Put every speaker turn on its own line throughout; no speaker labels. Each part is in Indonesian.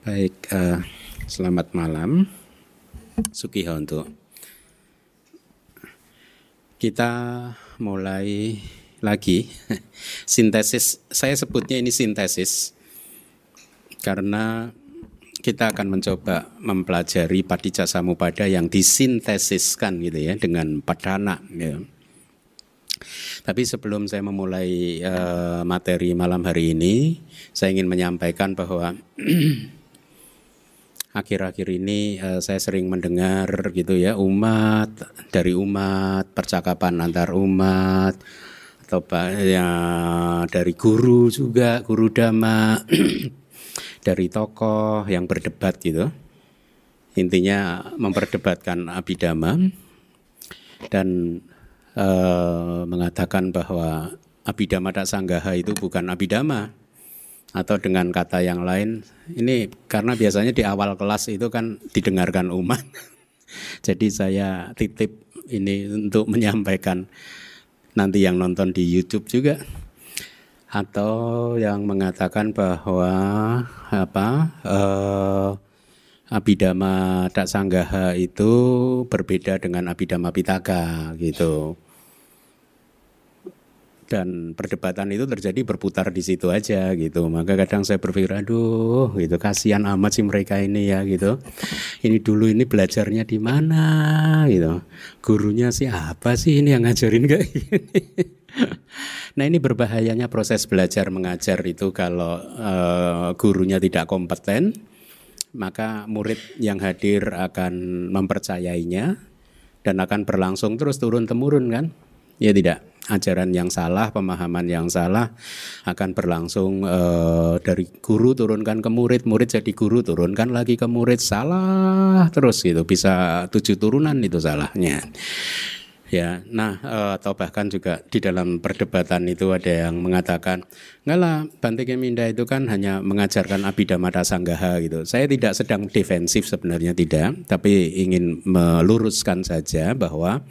Baik, uh, selamat malam. Sukihonto. Kita mulai lagi sintesis. Saya sebutnya ini sintesis karena kita akan mencoba mempelajari patija samupada yang disintesiskan gitu ya dengan padana ya. Tapi sebelum saya memulai uh, materi malam hari ini, saya ingin menyampaikan bahwa akhir-akhir ini uh, saya sering mendengar gitu ya umat dari umat percakapan antar umat atau ya dari guru juga guru dhamma dari tokoh yang berdebat gitu. Intinya memperdebatkan abidama dan uh, mengatakan bahwa abidama tak sanggaha itu bukan abidama atau dengan kata yang lain ini karena biasanya di awal kelas itu kan didengarkan umat. Jadi saya titip ini untuk menyampaikan. Nanti yang nonton di YouTube juga. Atau yang mengatakan bahwa apa eh, Abidama Tak Sanggaha itu berbeda dengan Abidama Pitaka gitu dan perdebatan itu terjadi berputar di situ aja gitu. Maka kadang saya berpikir aduh gitu. Kasihan amat sih mereka ini ya gitu. Ini dulu ini belajarnya di mana? gitu. Gurunya sih apa sih ini yang ngajarin kayak gini? Nah ini berbahayanya proses belajar mengajar itu kalau uh, gurunya tidak kompeten maka murid yang hadir akan mempercayainya dan akan berlangsung terus turun temurun kan? Ya tidak ajaran yang salah, pemahaman yang salah akan berlangsung e, dari guru turunkan ke murid, murid jadi guru turunkan lagi ke murid salah terus gitu bisa tujuh turunan itu salahnya. Ya, nah e, atau bahkan juga di dalam perdebatan itu ada yang mengatakan, enggak lah, Bante Keminda itu kan hanya mengajarkan Abhidhamma Sanggaha gitu. Saya tidak sedang defensif sebenarnya tidak, tapi ingin meluruskan saja bahwa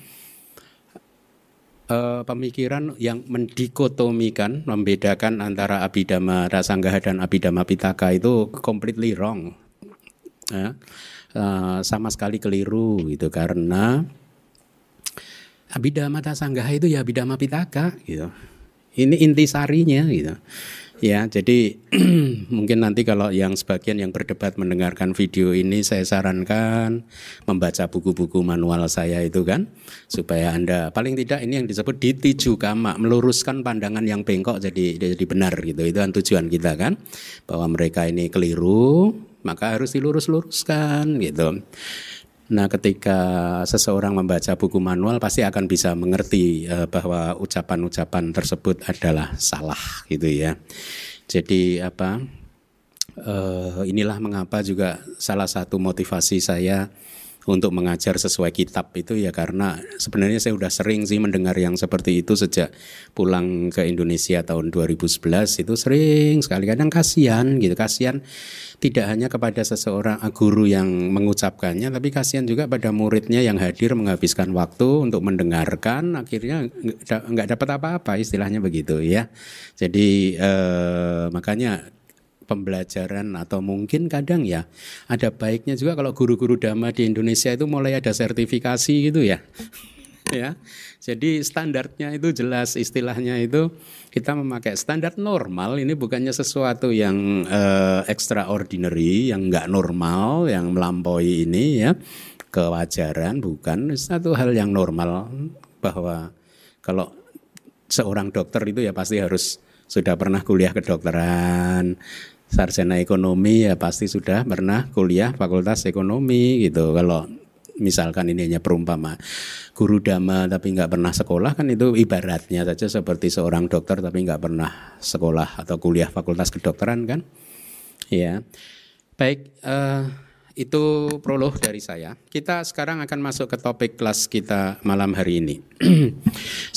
uh, pemikiran yang mendikotomikan, membedakan antara abidama rasanggaha dan abidama pitaka itu completely wrong. Ya. Uh, sama sekali keliru gitu karena abidama rasanggaha itu ya abidama pitaka gitu. Ini intisarinya gitu. Ya, jadi mungkin nanti kalau yang sebagian yang berdebat mendengarkan video ini saya sarankan membaca buku-buku manual saya itu kan supaya Anda paling tidak ini yang disebut ditiju kama, meluruskan pandangan yang bengkok jadi jadi benar gitu. Itu kan tujuan kita kan bahwa mereka ini keliru, maka harus dilurus-luruskan gitu. Nah, ketika seseorang membaca buku manual pasti akan bisa mengerti uh, bahwa ucapan-ucapan tersebut adalah salah gitu ya. Jadi apa? Uh, inilah mengapa juga salah satu motivasi saya untuk mengajar sesuai kitab itu ya karena sebenarnya saya sudah sering sih mendengar yang seperti itu sejak pulang ke Indonesia tahun 2011 itu sering sekali kadang kasihan gitu. Kasihan tidak hanya kepada seseorang guru yang mengucapkannya tapi kasihan juga pada muridnya yang hadir menghabiskan waktu untuk mendengarkan. Akhirnya nggak dapat apa-apa istilahnya begitu ya. Jadi eh, makanya pembelajaran atau mungkin kadang ya ada baiknya juga kalau guru-guru dhamma di Indonesia itu mulai ada sertifikasi gitu ya. ya. Jadi standarnya itu jelas istilahnya itu kita memakai standar normal ini bukannya sesuatu yang uh, extraordinary yang nggak normal yang melampaui ini ya kewajaran bukan satu hal yang normal bahwa kalau seorang dokter itu ya pasti harus sudah pernah kuliah kedokteran sarjana ekonomi ya pasti sudah pernah kuliah fakultas ekonomi gitu. Kalau misalkan ini hanya perumpama guru dhamma tapi nggak pernah sekolah kan itu ibaratnya saja seperti seorang dokter tapi nggak pernah sekolah atau kuliah fakultas kedokteran kan ya baik uh, itu prolog dari saya. Kita sekarang akan masuk ke topik kelas kita malam hari ini.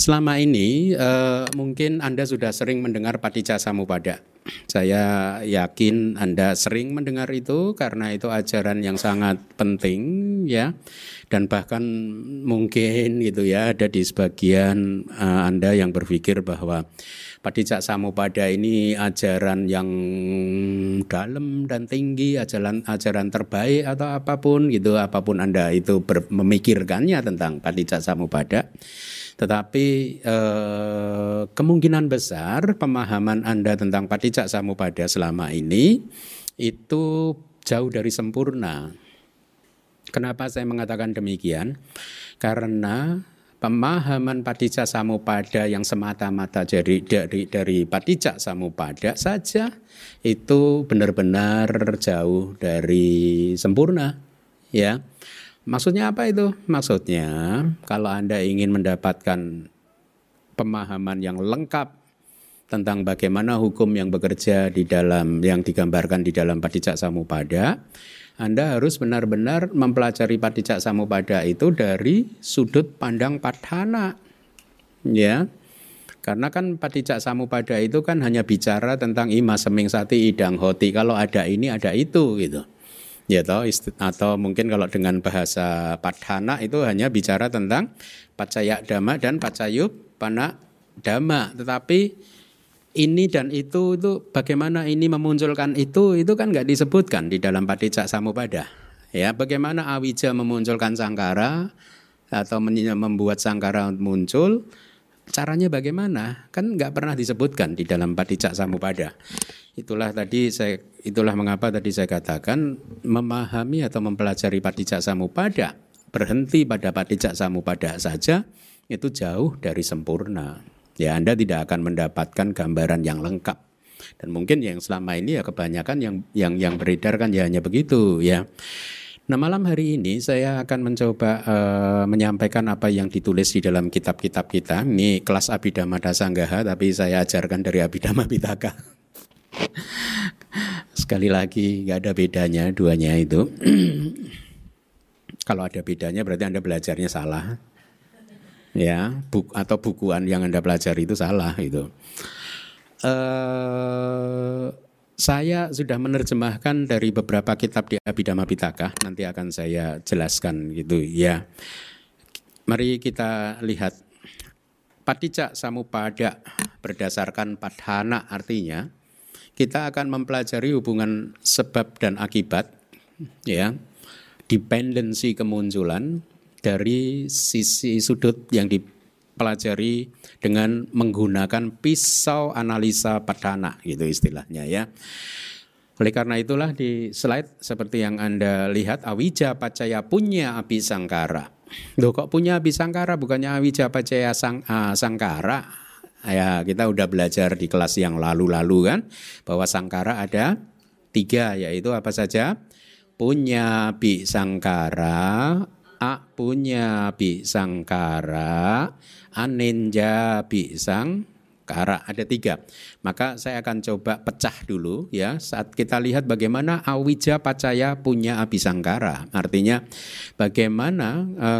Selama ini uh, mungkin Anda sudah sering mendengar Patija Samupada. Saya yakin Anda sering mendengar itu karena itu ajaran yang sangat penting ya dan bahkan mungkin gitu ya ada di sebagian uh, Anda yang berpikir bahwa Padijak Samupada ini ajaran yang dalam dan tinggi, ajaran ajaran terbaik atau apa pun gitu, apa pun Anda itu memikirkannya tentang Padijak Samupada. Tetapi eh, kemungkinan besar pemahaman Anda tentang Padijak Samupada selama ini itu jauh dari sempurna. Kenapa saya mengatakan demikian? Karena pemahaman Padijak Samupada yang semata-mata dari dari dari Padijak Samupada saja itu benar-benar jauh dari sempurna ya. Maksudnya apa itu? Maksudnya kalau Anda ingin mendapatkan pemahaman yang lengkap tentang bagaimana hukum yang bekerja di dalam yang digambarkan di dalam Padijak Samupada, anda harus benar-benar mempelajari Padijak Samupada itu dari sudut pandang padhana. Ya. Karena kan Padijak Samupada itu kan hanya bicara tentang ima seming sati idang hoti. Kalau ada ini ada itu gitu. Ya toh atau mungkin kalau dengan bahasa padhana itu hanya bicara tentang pacaya dhamma dan pacayup pana dhamma. Tetapi ini dan itu itu bagaimana ini memunculkan itu itu kan nggak disebutkan di dalam Padijak Samupada. Ya, bagaimana awija memunculkan sangkara atau membuat sangkara muncul, caranya bagaimana? Kan nggak pernah disebutkan di dalam Padijak Samupada. Itulah tadi saya itulah mengapa tadi saya katakan memahami atau mempelajari Padijak Samupada berhenti pada Padijak Samupada saja itu jauh dari sempurna ya Anda tidak akan mendapatkan gambaran yang lengkap. Dan mungkin yang selama ini ya kebanyakan yang yang yang beredar kan ya hanya begitu ya. Nah malam hari ini saya akan mencoba uh, menyampaikan apa yang ditulis di dalam kitab-kitab kita. Ini kelas Abhidhamma Dasanggaha tapi saya ajarkan dari Abhidhamma Pitaka. Sekali lagi nggak ada bedanya duanya itu. Kalau ada bedanya berarti Anda belajarnya salah ya buk atau bukuan yang anda pelajari itu salah itu. Uh, saya sudah menerjemahkan dari beberapa kitab di Abhidhamma Pitaka, nanti akan saya jelaskan gitu ya. Mari kita lihat Patijak Samupada berdasarkan padhana artinya kita akan mempelajari hubungan sebab dan akibat ya dependensi kemunculan dari sisi sudut yang dipelajari dengan menggunakan pisau analisa padana gitu istilahnya ya. Oleh karena itulah di slide seperti yang Anda lihat Awija Pacaya punya Abi Sangkara. Loh kok punya Abi Sangkara bukannya Awija Pacaya sang, uh, Sangkara? Ya kita udah belajar di kelas yang lalu-lalu kan bahwa Sangkara ada tiga yaitu apa saja? Punya Abi Sangkara, A punya bisangkara, aninja bisangkara. Ada tiga. Maka saya akan coba pecah dulu ya. Saat kita lihat bagaimana awija pacaya punya abisangkara. Artinya bagaimana e,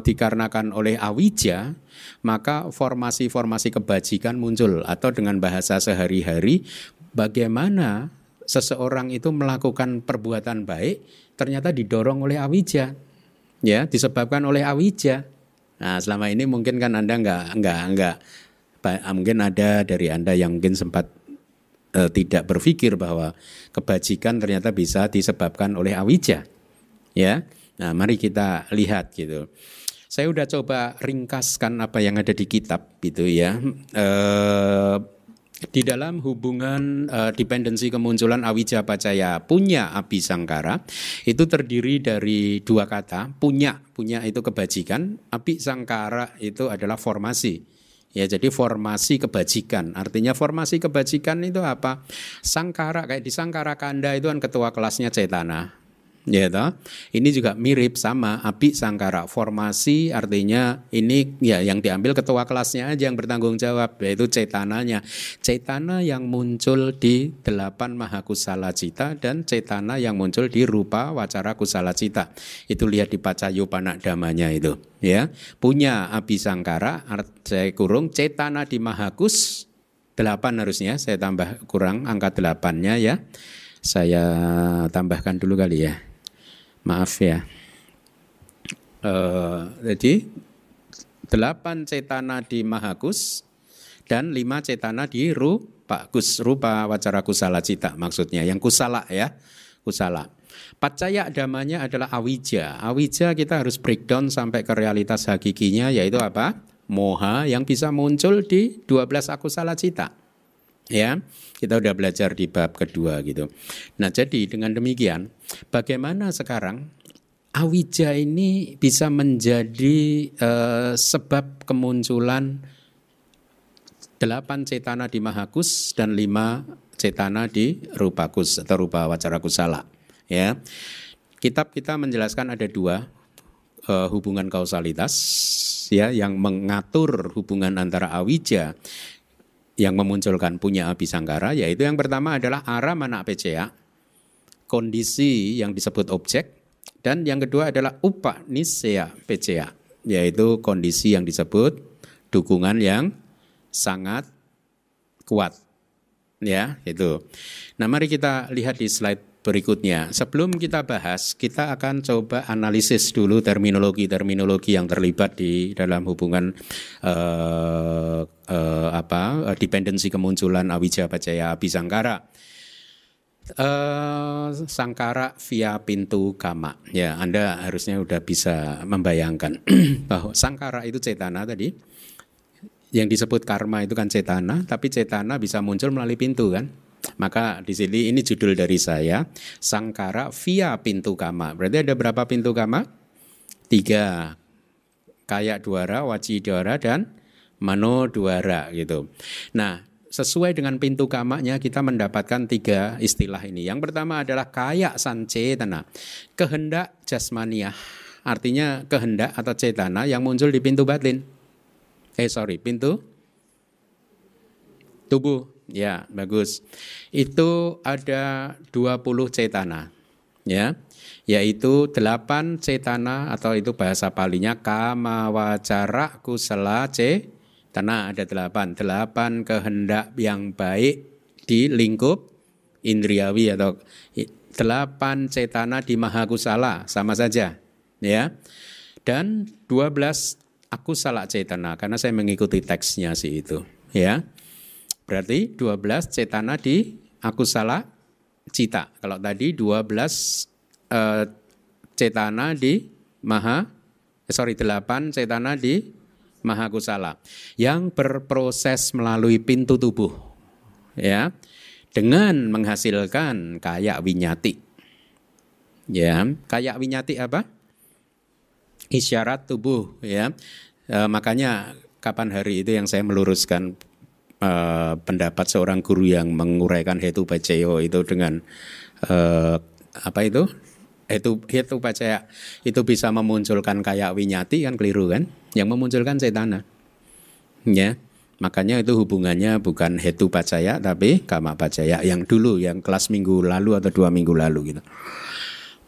dikarenakan oleh awija maka formasi-formasi kebajikan muncul atau dengan bahasa sehari-hari bagaimana seseorang itu melakukan perbuatan baik ternyata didorong oleh awija ya disebabkan oleh awija. Nah selama ini mungkin kan anda nggak nggak nggak mungkin ada dari anda yang mungkin sempat uh, tidak berpikir bahwa kebajikan ternyata bisa disebabkan oleh awija, ya. Nah mari kita lihat gitu. Saya udah coba ringkaskan apa yang ada di kitab gitu ya. Uh, di dalam hubungan uh, dependensi kemunculan awija pacaya punya api sangkara itu terdiri dari dua kata punya. Punya itu kebajikan api sangkara itu adalah formasi. Ya jadi formasi kebajikan. Artinya formasi kebajikan itu apa? Sangkara kayak di sangkara kanda itu kan ketua kelasnya cetana Ya toh? Ini juga mirip sama api sangkara formasi artinya ini ya yang diambil ketua kelasnya aja yang bertanggung jawab yaitu cetananya. Cetana yang muncul di delapan mahakusala cita dan cetana yang muncul di rupa wacara kusala cita. Itu lihat di pacayu panak damanya itu ya. Punya api sangkara saya kurung cetana di mahakus delapan harusnya saya tambah kurang angka delapannya ya. Saya tambahkan dulu kali ya. Maaf ya. Uh, jadi delapan cetana di Mahakus dan lima cetana di Rupa Kus rupa wacara kusala cita maksudnya yang kusala ya kusala. Pacaya damanya adalah awija. Awija kita harus breakdown sampai ke realitas hakikinya yaitu apa? Moha yang bisa muncul di 12 akusala cita. Ya, kita udah belajar di bab kedua gitu. Nah, jadi dengan demikian, bagaimana sekarang awija ini bisa menjadi uh, sebab kemunculan delapan cetana di Mahakus dan lima cetana di Rupakus atau Rupa Wacara Kusala. Ya, kitab kita menjelaskan ada dua uh, hubungan kausalitas ya yang mengatur hubungan antara awija yang memunculkan punya abisangkara yaitu yang pertama adalah ara mana PCA kondisi yang disebut objek dan yang kedua adalah upa nisea PCA yaitu kondisi yang disebut dukungan yang sangat kuat ya itu. Nah, mari kita lihat di slide berikutnya. Sebelum kita bahas, kita akan coba analisis dulu terminologi-terminologi yang terlibat di dalam hubungan uh, uh, apa dependensi kemunculan awija pacaya abisangkara. Uh, sangkara via pintu kama. Ya, Anda harusnya sudah bisa membayangkan bahwa sangkara itu cetana tadi. Yang disebut karma itu kan cetana, tapi cetana bisa muncul melalui pintu kan. Maka di sini ini judul dari saya, Sangkara via pintu kama. Berarti ada berapa pintu kama? Tiga. Kayak duara, waci duara, dan mano duara gitu. Nah, sesuai dengan pintu kamanya kita mendapatkan tiga istilah ini. Yang pertama adalah kaya sancetana, kehendak jasmaniah. Artinya kehendak atau cetana yang muncul di pintu batin. Eh sorry, pintu tubuh Ya, bagus. Itu ada 20 cetana. Ya. Yaitu 8 cetana atau itu bahasa palinya kama wacara kusala cetana ada 8. 8 kehendak yang baik di lingkup indriawi atau 8 cetana di mahakusala sama saja. Ya. Dan 12 aku salah cetana karena saya mengikuti teksnya sih itu, ya. Berarti 12 cetana di aku salah cita. Kalau tadi 12 eh, cetana di maha eh, sorry 8 cetana di maha kusala yang berproses melalui pintu tubuh ya dengan menghasilkan kayak winyati. Ya, kayak winyati apa? Isyarat tubuh ya. E, makanya kapan hari itu yang saya meluruskan uh, pendapat seorang guru yang menguraikan hetu baceo itu dengan uh, apa itu? Hetu hetu bacaya itu bisa memunculkan kayak winyati kan keliru kan? Yang memunculkan cetana. Ya makanya itu hubungannya bukan hetu bacaya tapi kama bacaya yang dulu yang kelas minggu lalu atau dua minggu lalu gitu.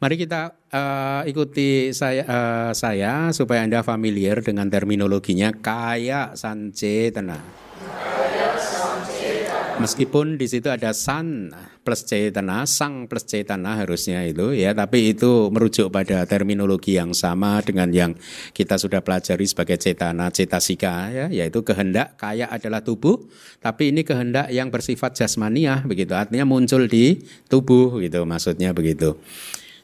Mari kita uh, ikuti saya, uh, saya supaya Anda familiar dengan terminologinya kaya sance tenang. Meskipun di situ ada san plus cetana, sang plus cetana harusnya itu ya, tapi itu merujuk pada terminologi yang sama dengan yang kita sudah pelajari sebagai cetana, cetasika ya, yaitu kehendak kaya adalah tubuh, tapi ini kehendak yang bersifat jasmaniah begitu, artinya muncul di tubuh gitu maksudnya begitu.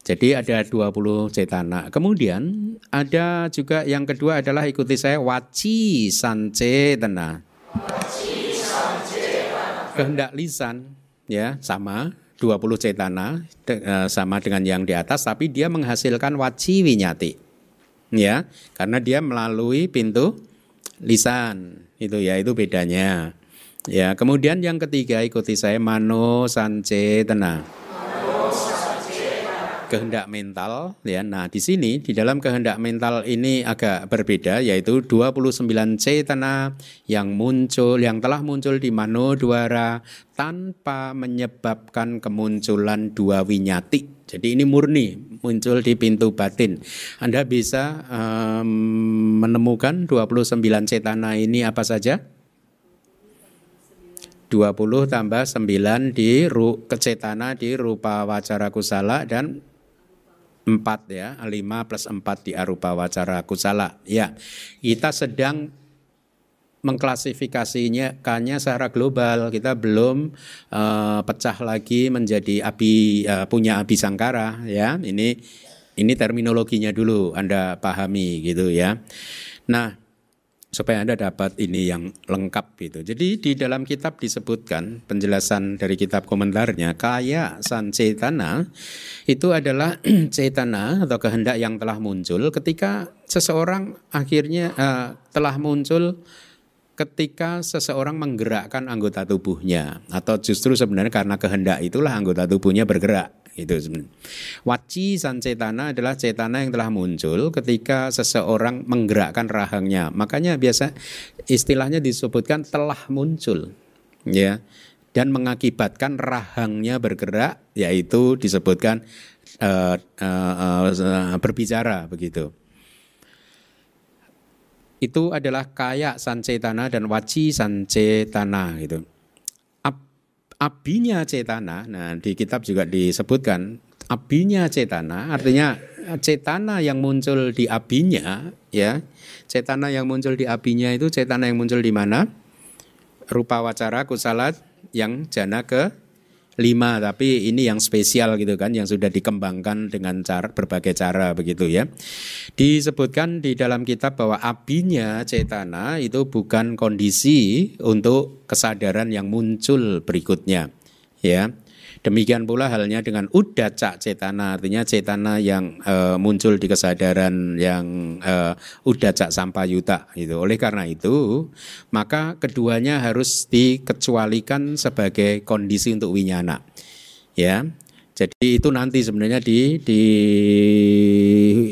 Jadi ada 20 cetana. Kemudian ada juga yang kedua adalah ikuti saya waci sancetana. Waci kehendak lisan ya sama 20 cetana de, uh, sama dengan yang di atas tapi dia menghasilkan waci winyati ya karena dia melalui pintu lisan itu ya itu bedanya ya. Kemudian yang ketiga ikuti saya mano sance tenang kehendak mental ya. Nah, di sini di dalam kehendak mental ini agak berbeda yaitu 29 cetana yang muncul yang telah muncul di manodwara tanpa menyebabkan kemunculan dua winyati. Jadi ini murni muncul di pintu batin. Anda bisa um, menemukan 29 cetana ini apa saja? 20 tambah 9 di ru, kecetana di rupa wacara kusala dan empat ya, lima plus empat di arupa wacara kusala. Ya, kita sedang mengklasifikasinya kanya secara global. Kita belum uh, pecah lagi menjadi api uh, punya api sangkara ya. Ini ini terminologinya dulu Anda pahami gitu ya. Nah supaya Anda dapat ini yang lengkap gitu. Jadi di dalam kitab disebutkan penjelasan dari kitab komentarnya kaya san cetana itu adalah cetana atau kehendak yang telah muncul ketika seseorang akhirnya uh, telah muncul ketika seseorang menggerakkan anggota tubuhnya atau justru sebenarnya karena kehendak itulah anggota tubuhnya bergerak itu sebenarnya. Waci sancetana adalah cetana yang telah muncul ketika seseorang menggerakkan rahangnya. Makanya biasa istilahnya disebutkan telah muncul. Ya. Dan mengakibatkan rahangnya bergerak yaitu disebutkan uh, uh, uh, berbicara begitu itu adalah kaya sancetana dan waci sancetana gitu abinya cetana. Nah, di kitab juga disebutkan abinya cetana artinya cetana yang muncul di abinya ya. Cetana yang muncul di abinya itu cetana yang muncul di mana? Rupa wacara kusalat yang jana ke lima tapi ini yang spesial gitu kan yang sudah dikembangkan dengan cara berbagai cara begitu ya. Disebutkan di dalam kitab bahwa apinya cetana itu bukan kondisi untuk kesadaran yang muncul berikutnya ya Demikian pula halnya dengan udaca cetana, artinya cetana yang e, muncul di kesadaran yang e, udaca sampayuta itu. Oleh karena itu, maka keduanya harus dikecualikan sebagai kondisi untuk winyana. Ya, jadi itu nanti sebenarnya di di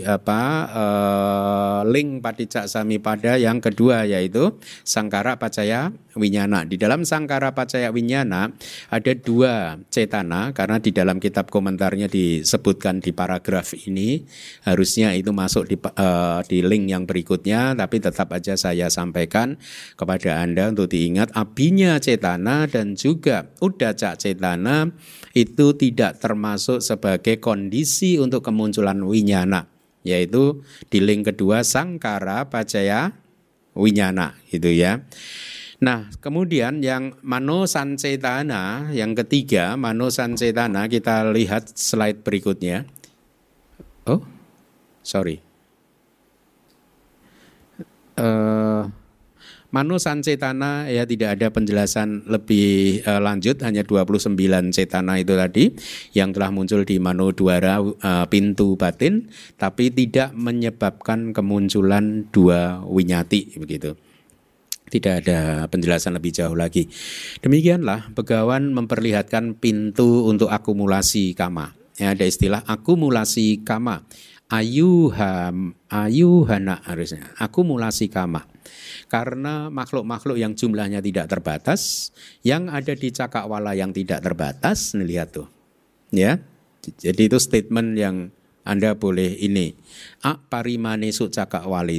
apa uh, link patijak sami pada yang kedua yaitu sangkara pacaya winyana. Di dalam sangkara pacaya winyana ada dua cetana karena di dalam kitab komentarnya disebutkan di paragraf ini harusnya itu masuk di uh, di link yang berikutnya tapi tetap aja saya sampaikan kepada Anda untuk diingat apinya cetana dan juga udah cetana itu tidak ter termasuk sebagai kondisi untuk kemunculan winyana yaitu di link kedua sangkara pacaya winyana gitu ya. Nah, kemudian yang mano sancetana yang ketiga, mano sancetana kita lihat slide berikutnya. Oh, sorry. Uh, Manu Sancetana ya tidak ada penjelasan lebih uh, lanjut hanya 29 cetana itu tadi yang telah muncul di Manu Dwara uh, pintu batin tapi tidak menyebabkan kemunculan dua winyati begitu. Tidak ada penjelasan lebih jauh lagi. Demikianlah Begawan memperlihatkan pintu untuk akumulasi kama. Ya, ada istilah akumulasi kama. Ayuham, ayuhana harusnya. Akumulasi kama karena makhluk-makhluk yang jumlahnya tidak terbatas, yang ada di cakrawala yang tidak terbatas, nih lihat tuh. Ya. Jadi itu statement yang anda boleh ini. A parimanesu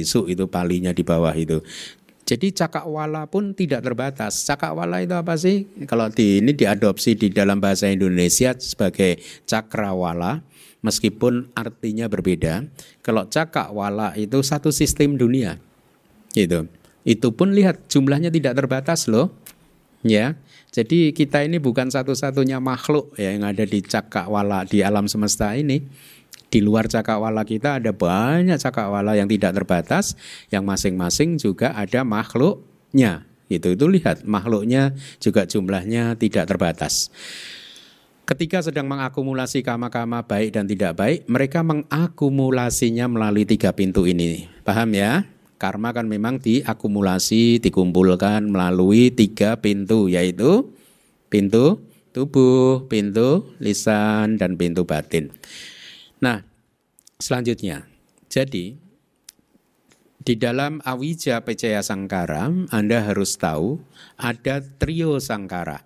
su itu palinya di bawah itu. Jadi cakrawala pun tidak terbatas. Cakrawala itu apa sih? Kalau di ini diadopsi di dalam bahasa Indonesia sebagai cakrawala, meskipun artinya berbeda. Kalau cakrawala itu satu sistem dunia, gitu. Itu pun lihat jumlahnya tidak terbatas loh. Ya. Jadi kita ini bukan satu-satunya makhluk ya yang ada di cakrawala di alam semesta ini. Di luar cakrawala kita ada banyak cakrawala yang tidak terbatas yang masing-masing juga ada makhluknya. Itu itu lihat makhluknya juga jumlahnya tidak terbatas. Ketika sedang mengakumulasi kama-kama baik dan tidak baik, mereka mengakumulasinya melalui tiga pintu ini. Paham ya? Karma kan memang diakumulasi, dikumpulkan melalui tiga pintu, yaitu pintu tubuh, pintu lisan, dan pintu batin. Nah, selanjutnya, jadi di dalam Awija Pecaya Sangkara, Anda harus tahu ada trio sangkara.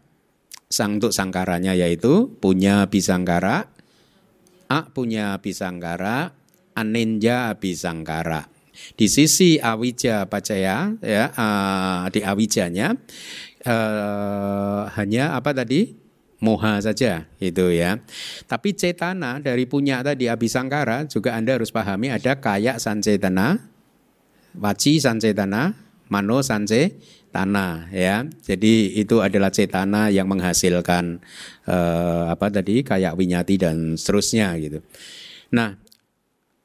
Sang untuk sangkaranya yaitu punya bisangkara, A punya bisangkara, Aninja bisangkara. Di sisi awija pacaya ya uh, di awijanya uh, hanya apa tadi moha saja itu ya. Tapi cetana dari punya tadi abisangkara juga Anda harus pahami ada kaya sancetana, waci sancetana, mano sancetana ya. Jadi itu adalah cetana yang menghasilkan eh, apa tadi kayak winyati dan seterusnya gitu. Nah,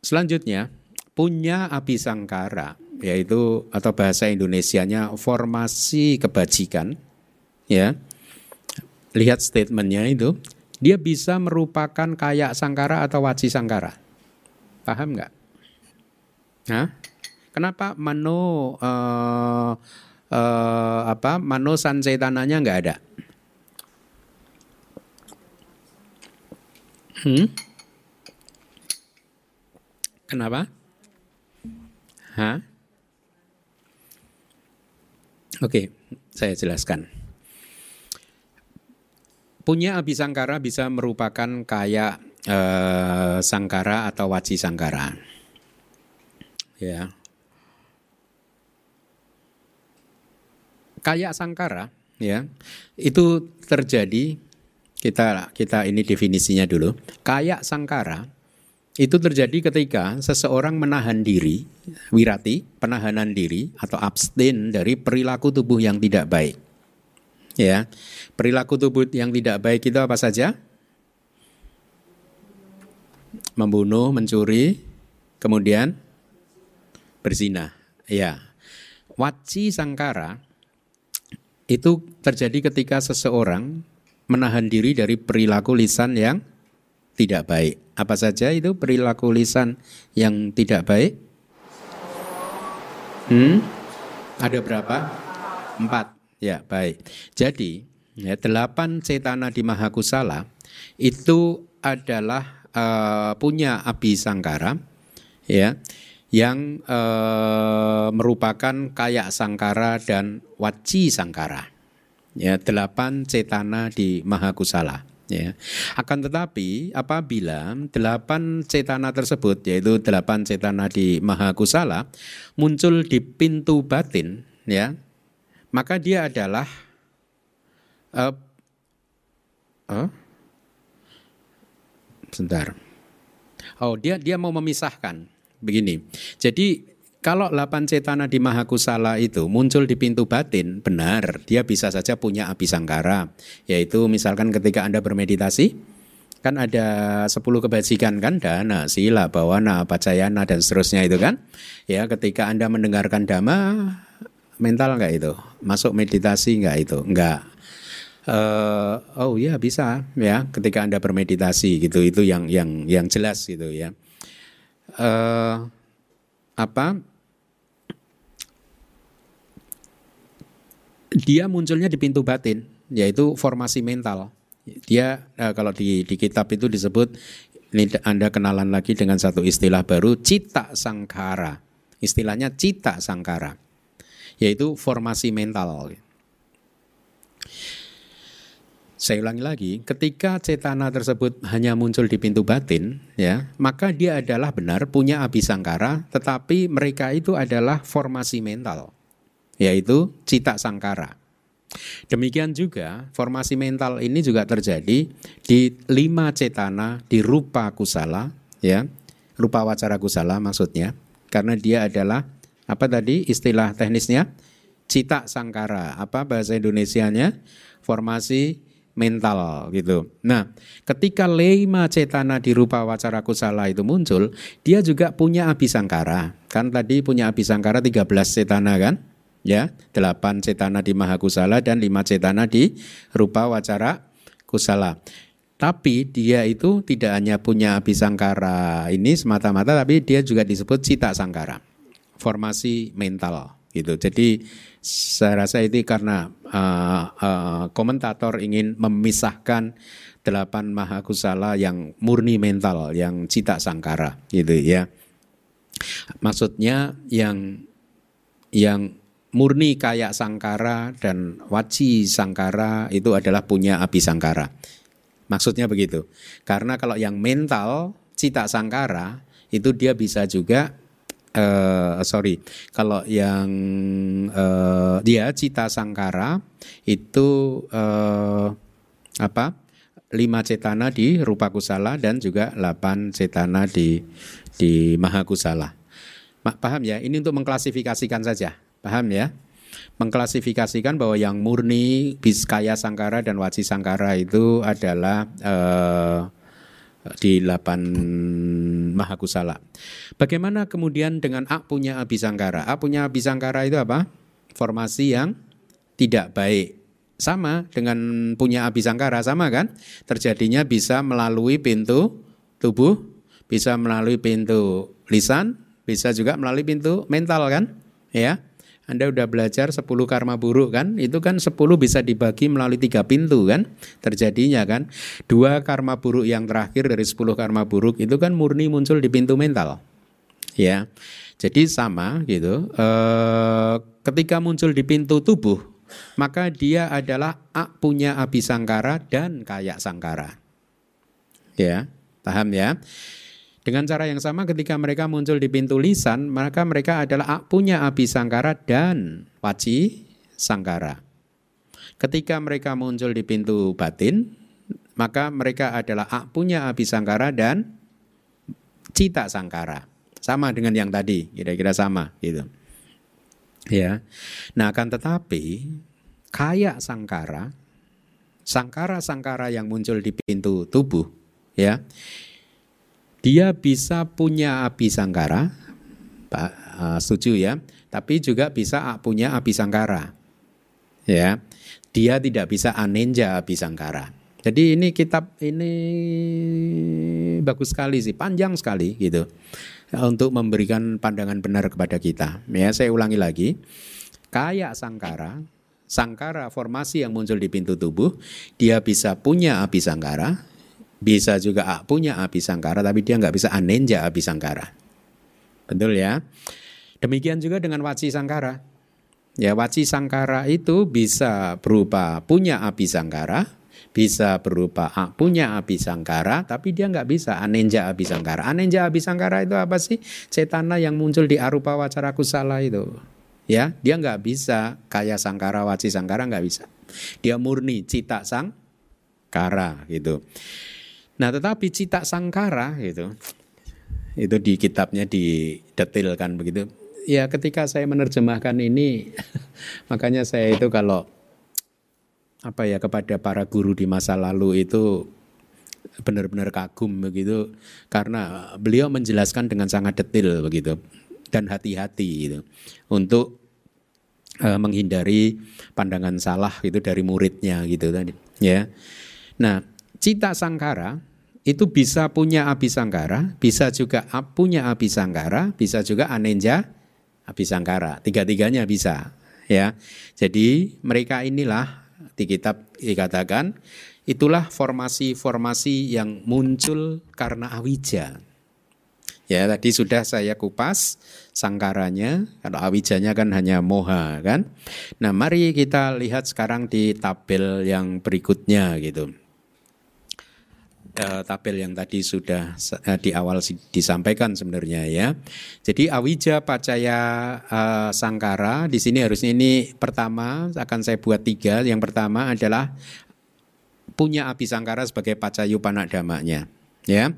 selanjutnya punya abisangkara yaitu atau bahasa Indonesianya formasi kebajikan ya. Lihat statementnya itu. Dia bisa merupakan kayak sangkara atau waci sangkara. Paham nggak? Hah? kenapa mano uh, uh, apa mano sansetananya nggak ada? Hmm? kenapa Hah? Oke, saya jelaskan. Punya abisangkara bisa merupakan kayak eh, sangkara atau waci sangkara. Ya. Kayak sangkara, ya. Itu terjadi kita kita ini definisinya dulu. Kayak sangkara itu terjadi ketika seseorang menahan diri, wirati, penahanan diri atau abstain dari perilaku tubuh yang tidak baik. Ya, perilaku tubuh yang tidak baik itu apa saja? Membunuh, mencuri, kemudian berzina. Ya, waci sangkara itu terjadi ketika seseorang menahan diri dari perilaku lisan yang tidak baik. Apa saja itu perilaku lisan yang tidak baik? Hmm? Ada berapa? Empat. Ya, baik. Jadi, ya, delapan cetana di Mahakusala itu adalah uh, punya Abi Sangkara, ya, yang uh, merupakan kayak sangkara dan waci sangkara. Ya, delapan cetana di Mahakusala. Ya. Akan tetapi apabila delapan cetana tersebut yaitu delapan cetana di Mahakusala muncul di pintu batin ya maka dia adalah uh, uh, sebentar. Oh dia dia mau memisahkan. Begini. Jadi kalau delapan cetana di Mahakusala itu muncul di pintu batin, benar, dia bisa saja punya abisangkara. Yaitu misalkan ketika Anda bermeditasi, kan ada 10 kebajikan kan, dana, sila, bawana, pacayana, dan seterusnya itu kan. Ya, ketika Anda mendengarkan dhamma, mental nggak itu? Masuk meditasi nggak itu? Nggak. Uh, oh ya bisa ya ketika anda bermeditasi gitu itu yang yang yang jelas gitu ya uh, apa dia munculnya di pintu batin, yaitu formasi mental. Dia eh, kalau di, di kitab itu disebut ini Anda kenalan lagi dengan satu istilah baru cita sangkara. Istilahnya cita sangkara. Yaitu formasi mental. Saya ulangi lagi, ketika cetana tersebut hanya muncul di pintu batin, ya, maka dia adalah benar punya abisangkara, tetapi mereka itu adalah formasi mental yaitu cita sangkara. Demikian juga formasi mental ini juga terjadi di lima cetana di rupa kusala, ya, rupa wacara kusala maksudnya, karena dia adalah apa tadi istilah teknisnya? Cita sangkara, apa bahasa Indonesianya? Formasi mental gitu. Nah, ketika lima cetana di rupa wacara kusala itu muncul, dia juga punya abisangkara. Kan tadi punya abisangkara 13 cetana kan? ya delapan cetana di mahakusala dan lima cetana di rupa wacara kusala. Tapi dia itu tidak hanya punya abisangkara ini semata-mata, tapi dia juga disebut cita sangkara, formasi mental gitu. Jadi saya rasa itu karena uh, uh, komentator ingin memisahkan delapan mahakusala yang murni mental, yang cita sangkara gitu ya. Maksudnya yang yang murni kayak sangkara dan waci sangkara itu adalah punya api sangkara. Maksudnya begitu. Karena kalau yang mental cita sangkara itu dia bisa juga uh, sorry kalau yang uh, dia cita sangkara itu uh, apa lima cetana di rupa kusala dan juga delapan cetana di di maha kusala. Paham ya? Ini untuk mengklasifikasikan saja. Paham ya? Mengklasifikasikan bahwa yang murni biskaya sangkara dan waci sangkara itu adalah eh, di delapan maha kusala. Bagaimana kemudian dengan A punya abisangkara? A punya abisangkara itu apa? Formasi yang tidak baik sama dengan punya abisangkara sama kan? Terjadinya bisa melalui pintu tubuh, bisa melalui pintu lisan, bisa juga melalui pintu mental kan? Ya. Anda udah belajar 10 karma buruk kan? Itu kan 10 bisa dibagi melalui tiga pintu kan? Terjadinya kan? Dua karma buruk yang terakhir dari 10 karma buruk itu kan murni muncul di pintu mental. Ya. Jadi sama gitu. E, ketika muncul di pintu tubuh, maka dia adalah A punya abisangkara dan kaya sangkara. Ya, paham ya? Dengan cara yang sama ketika mereka muncul di pintu lisan, maka mereka adalah punya abisangkara dan waci sangkara. Ketika mereka muncul di pintu batin, maka mereka adalah punya abisangkara dan cita sangkara. Sama dengan yang tadi, kira-kira sama gitu. Ya. Nah, akan tetapi kaya sangkara, sangkara-sangkara yang muncul di pintu tubuh, ya, dia bisa punya api sangkara, Pak, uh, setuju ya, tapi juga bisa punya api sangkara, ya. Dia tidak bisa anenja api sangkara. Jadi ini kitab ini bagus sekali sih, panjang sekali gitu untuk memberikan pandangan benar kepada kita. Ya, saya ulangi lagi. Kayak sangkara, sangkara formasi yang muncul di pintu tubuh, dia bisa punya api sangkara, bisa juga punya api sangkara, tapi dia nggak bisa anenja api sangkara. Betul ya? Demikian juga dengan waci sangkara. Ya, waci sangkara itu bisa berupa punya api sangkara, bisa berupa punya api sangkara, tapi dia nggak bisa anenja api sangkara. Anenja api sangkara itu apa sih? Cetana yang muncul di arupa wacara kusala itu. Ya, dia nggak bisa kaya sangkara, waci sangkara nggak bisa. Dia murni cita sangkara gitu. Nah, tetapi cita sangkara gitu, itu di kitabnya didetailkan begitu. Ya, ketika saya menerjemahkan ini, makanya saya itu kalau apa ya kepada para guru di masa lalu itu benar-benar kagum begitu karena beliau menjelaskan dengan sangat detail begitu dan hati-hati gitu untuk uh, menghindari pandangan salah itu dari muridnya gitu tadi ya. Nah, cita sangkara itu bisa punya api sangkara, bisa juga punya api sangkara, bisa juga anenja api sangkara. Tiga-tiganya bisa ya. Jadi mereka inilah di kitab dikatakan itulah formasi-formasi yang muncul karena awija. Ya, tadi sudah saya kupas sangkaranya, kalau awijanya kan hanya moha kan. Nah, mari kita lihat sekarang di tabel yang berikutnya gitu. Uh, tabel yang tadi sudah uh, di awal disampaikan sebenarnya ya. Jadi awija pacaya uh, sangkara di sini harusnya ini pertama akan saya buat tiga. Yang pertama adalah punya api sangkara sebagai pacayu panadamanya ya.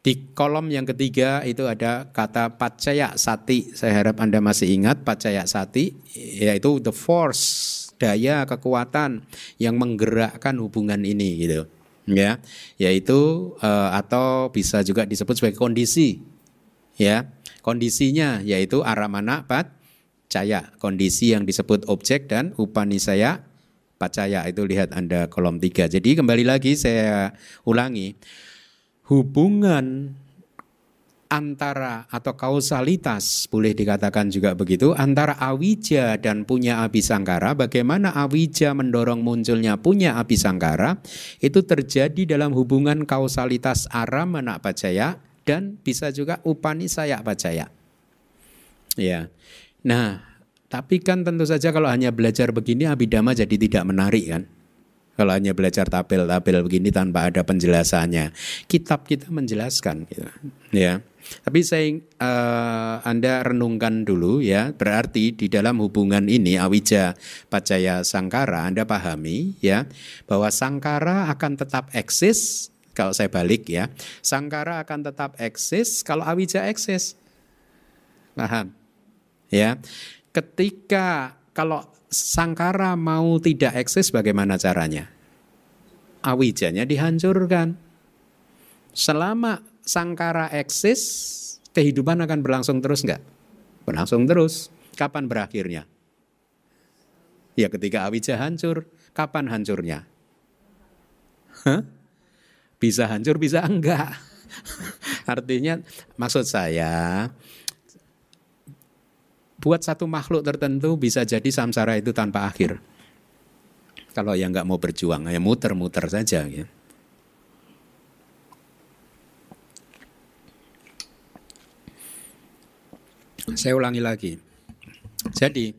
Di kolom yang ketiga itu ada kata pacaya sati. Saya harap Anda masih ingat pacaya sati yaitu the force, daya kekuatan yang menggerakkan hubungan ini gitu ya yaitu uh, atau bisa juga disebut sebagai kondisi. Ya kondisinya yaitu aramana pat caya. Kondisi yang disebut objek dan upanisaya pacaya itu lihat Anda kolom tiga. Jadi kembali lagi saya ulangi. Hubungan antara atau kausalitas boleh dikatakan juga begitu antara awija dan punya api sangkara bagaimana awija mendorong munculnya punya api sangkara itu terjadi dalam hubungan kausalitas aram anak pacaya dan bisa juga upani saya pacaya ya nah tapi kan tentu saja kalau hanya belajar begini abidama jadi tidak menarik kan Kalau hanya belajar tabel-tabel begini tanpa ada penjelasannya, kitab kita menjelaskan, gitu. ya. Tapi saya uh, Anda renungkan dulu ya, berarti di dalam hubungan ini awija pacaya sangkara Anda pahami ya bahwa sangkara akan tetap eksis kalau saya balik ya. Sangkara akan tetap eksis kalau awija eksis. Paham? Ya. Ketika kalau sangkara mau tidak eksis bagaimana caranya? Awijanya dihancurkan. Selama sangkara eksis, kehidupan akan berlangsung terus enggak? Berlangsung terus. Kapan berakhirnya? Ya ketika awija hancur. Kapan hancurnya? Hah? Bisa hancur, bisa enggak. Artinya maksud saya buat satu makhluk tertentu bisa jadi samsara itu tanpa akhir. Kalau yang nggak mau berjuang, ya muter-muter saja. Ya. Saya ulangi lagi. Jadi,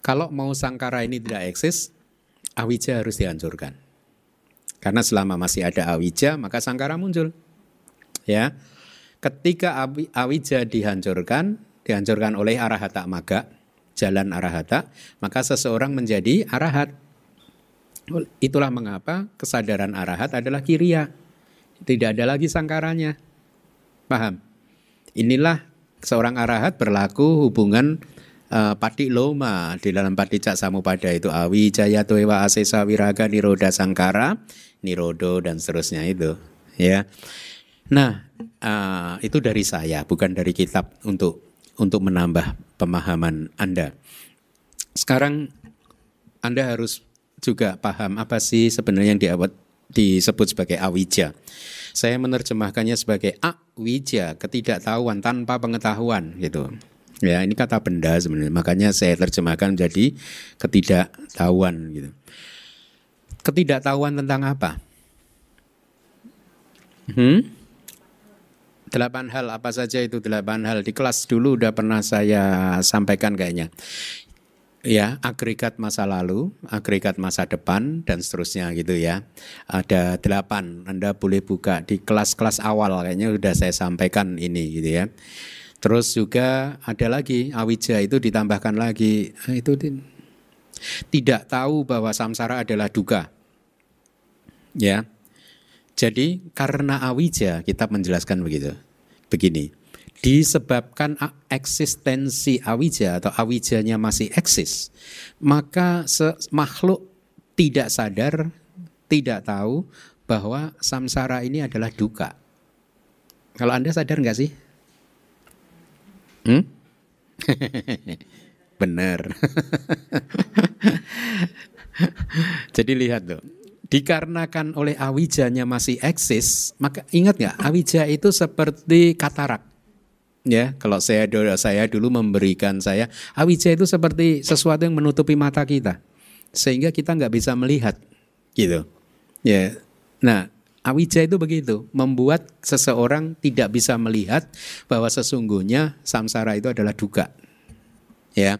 kalau mau sangkara ini tidak eksis, awija harus dihancurkan. Karena selama masih ada awija, maka sangkara muncul. Ya, ketika awija dihancurkan, dihancurkan oleh arahata maga, jalan arahata, maka seseorang menjadi arahat. Itulah mengapa kesadaran arahat adalah kiriya. Tidak ada lagi sangkaranya. Paham? Inilah seorang arahat berlaku hubungan uh, pati loma di dalam paticak samupada itu awi jaya tuewa asesa wiraga niroda sangkara nirodo dan seterusnya itu ya nah uh, itu dari saya bukan dari kitab untuk untuk menambah pemahaman Anda. Sekarang Anda harus juga paham apa sih sebenarnya yang diawat, disebut sebagai awija. Saya menerjemahkannya sebagai awija, ketidaktahuan tanpa pengetahuan gitu. Ya, ini kata benda sebenarnya. Makanya saya terjemahkan jadi ketidaktahuan gitu. Ketidaktahuan tentang apa? Hmm? Delapan hal apa saja itu delapan hal di kelas dulu udah pernah saya sampaikan kayaknya. Ya, agregat masa lalu, agregat masa depan dan seterusnya gitu ya. Ada delapan. Anda boleh buka di kelas-kelas awal kayaknya udah saya sampaikan ini gitu ya. Terus juga ada lagi awija itu ditambahkan lagi eh, itu tidak tahu bahwa samsara adalah duka. Ya, jadi karena awija kita menjelaskan begitu. Begini, disebabkan eksistensi awija atau awijanya masih eksis, maka makhluk tidak sadar, tidak tahu bahwa samsara ini adalah duka. Kalau Anda sadar nggak sih? Hmm? Benar. Jadi lihat tuh dikarenakan oleh awijanya masih eksis, maka ingat nggak awija itu seperti katarak. Ya, kalau saya dulu saya dulu memberikan saya awija itu seperti sesuatu yang menutupi mata kita sehingga kita nggak bisa melihat gitu. Ya. Nah, awija itu begitu, membuat seseorang tidak bisa melihat bahwa sesungguhnya samsara itu adalah duka. Ya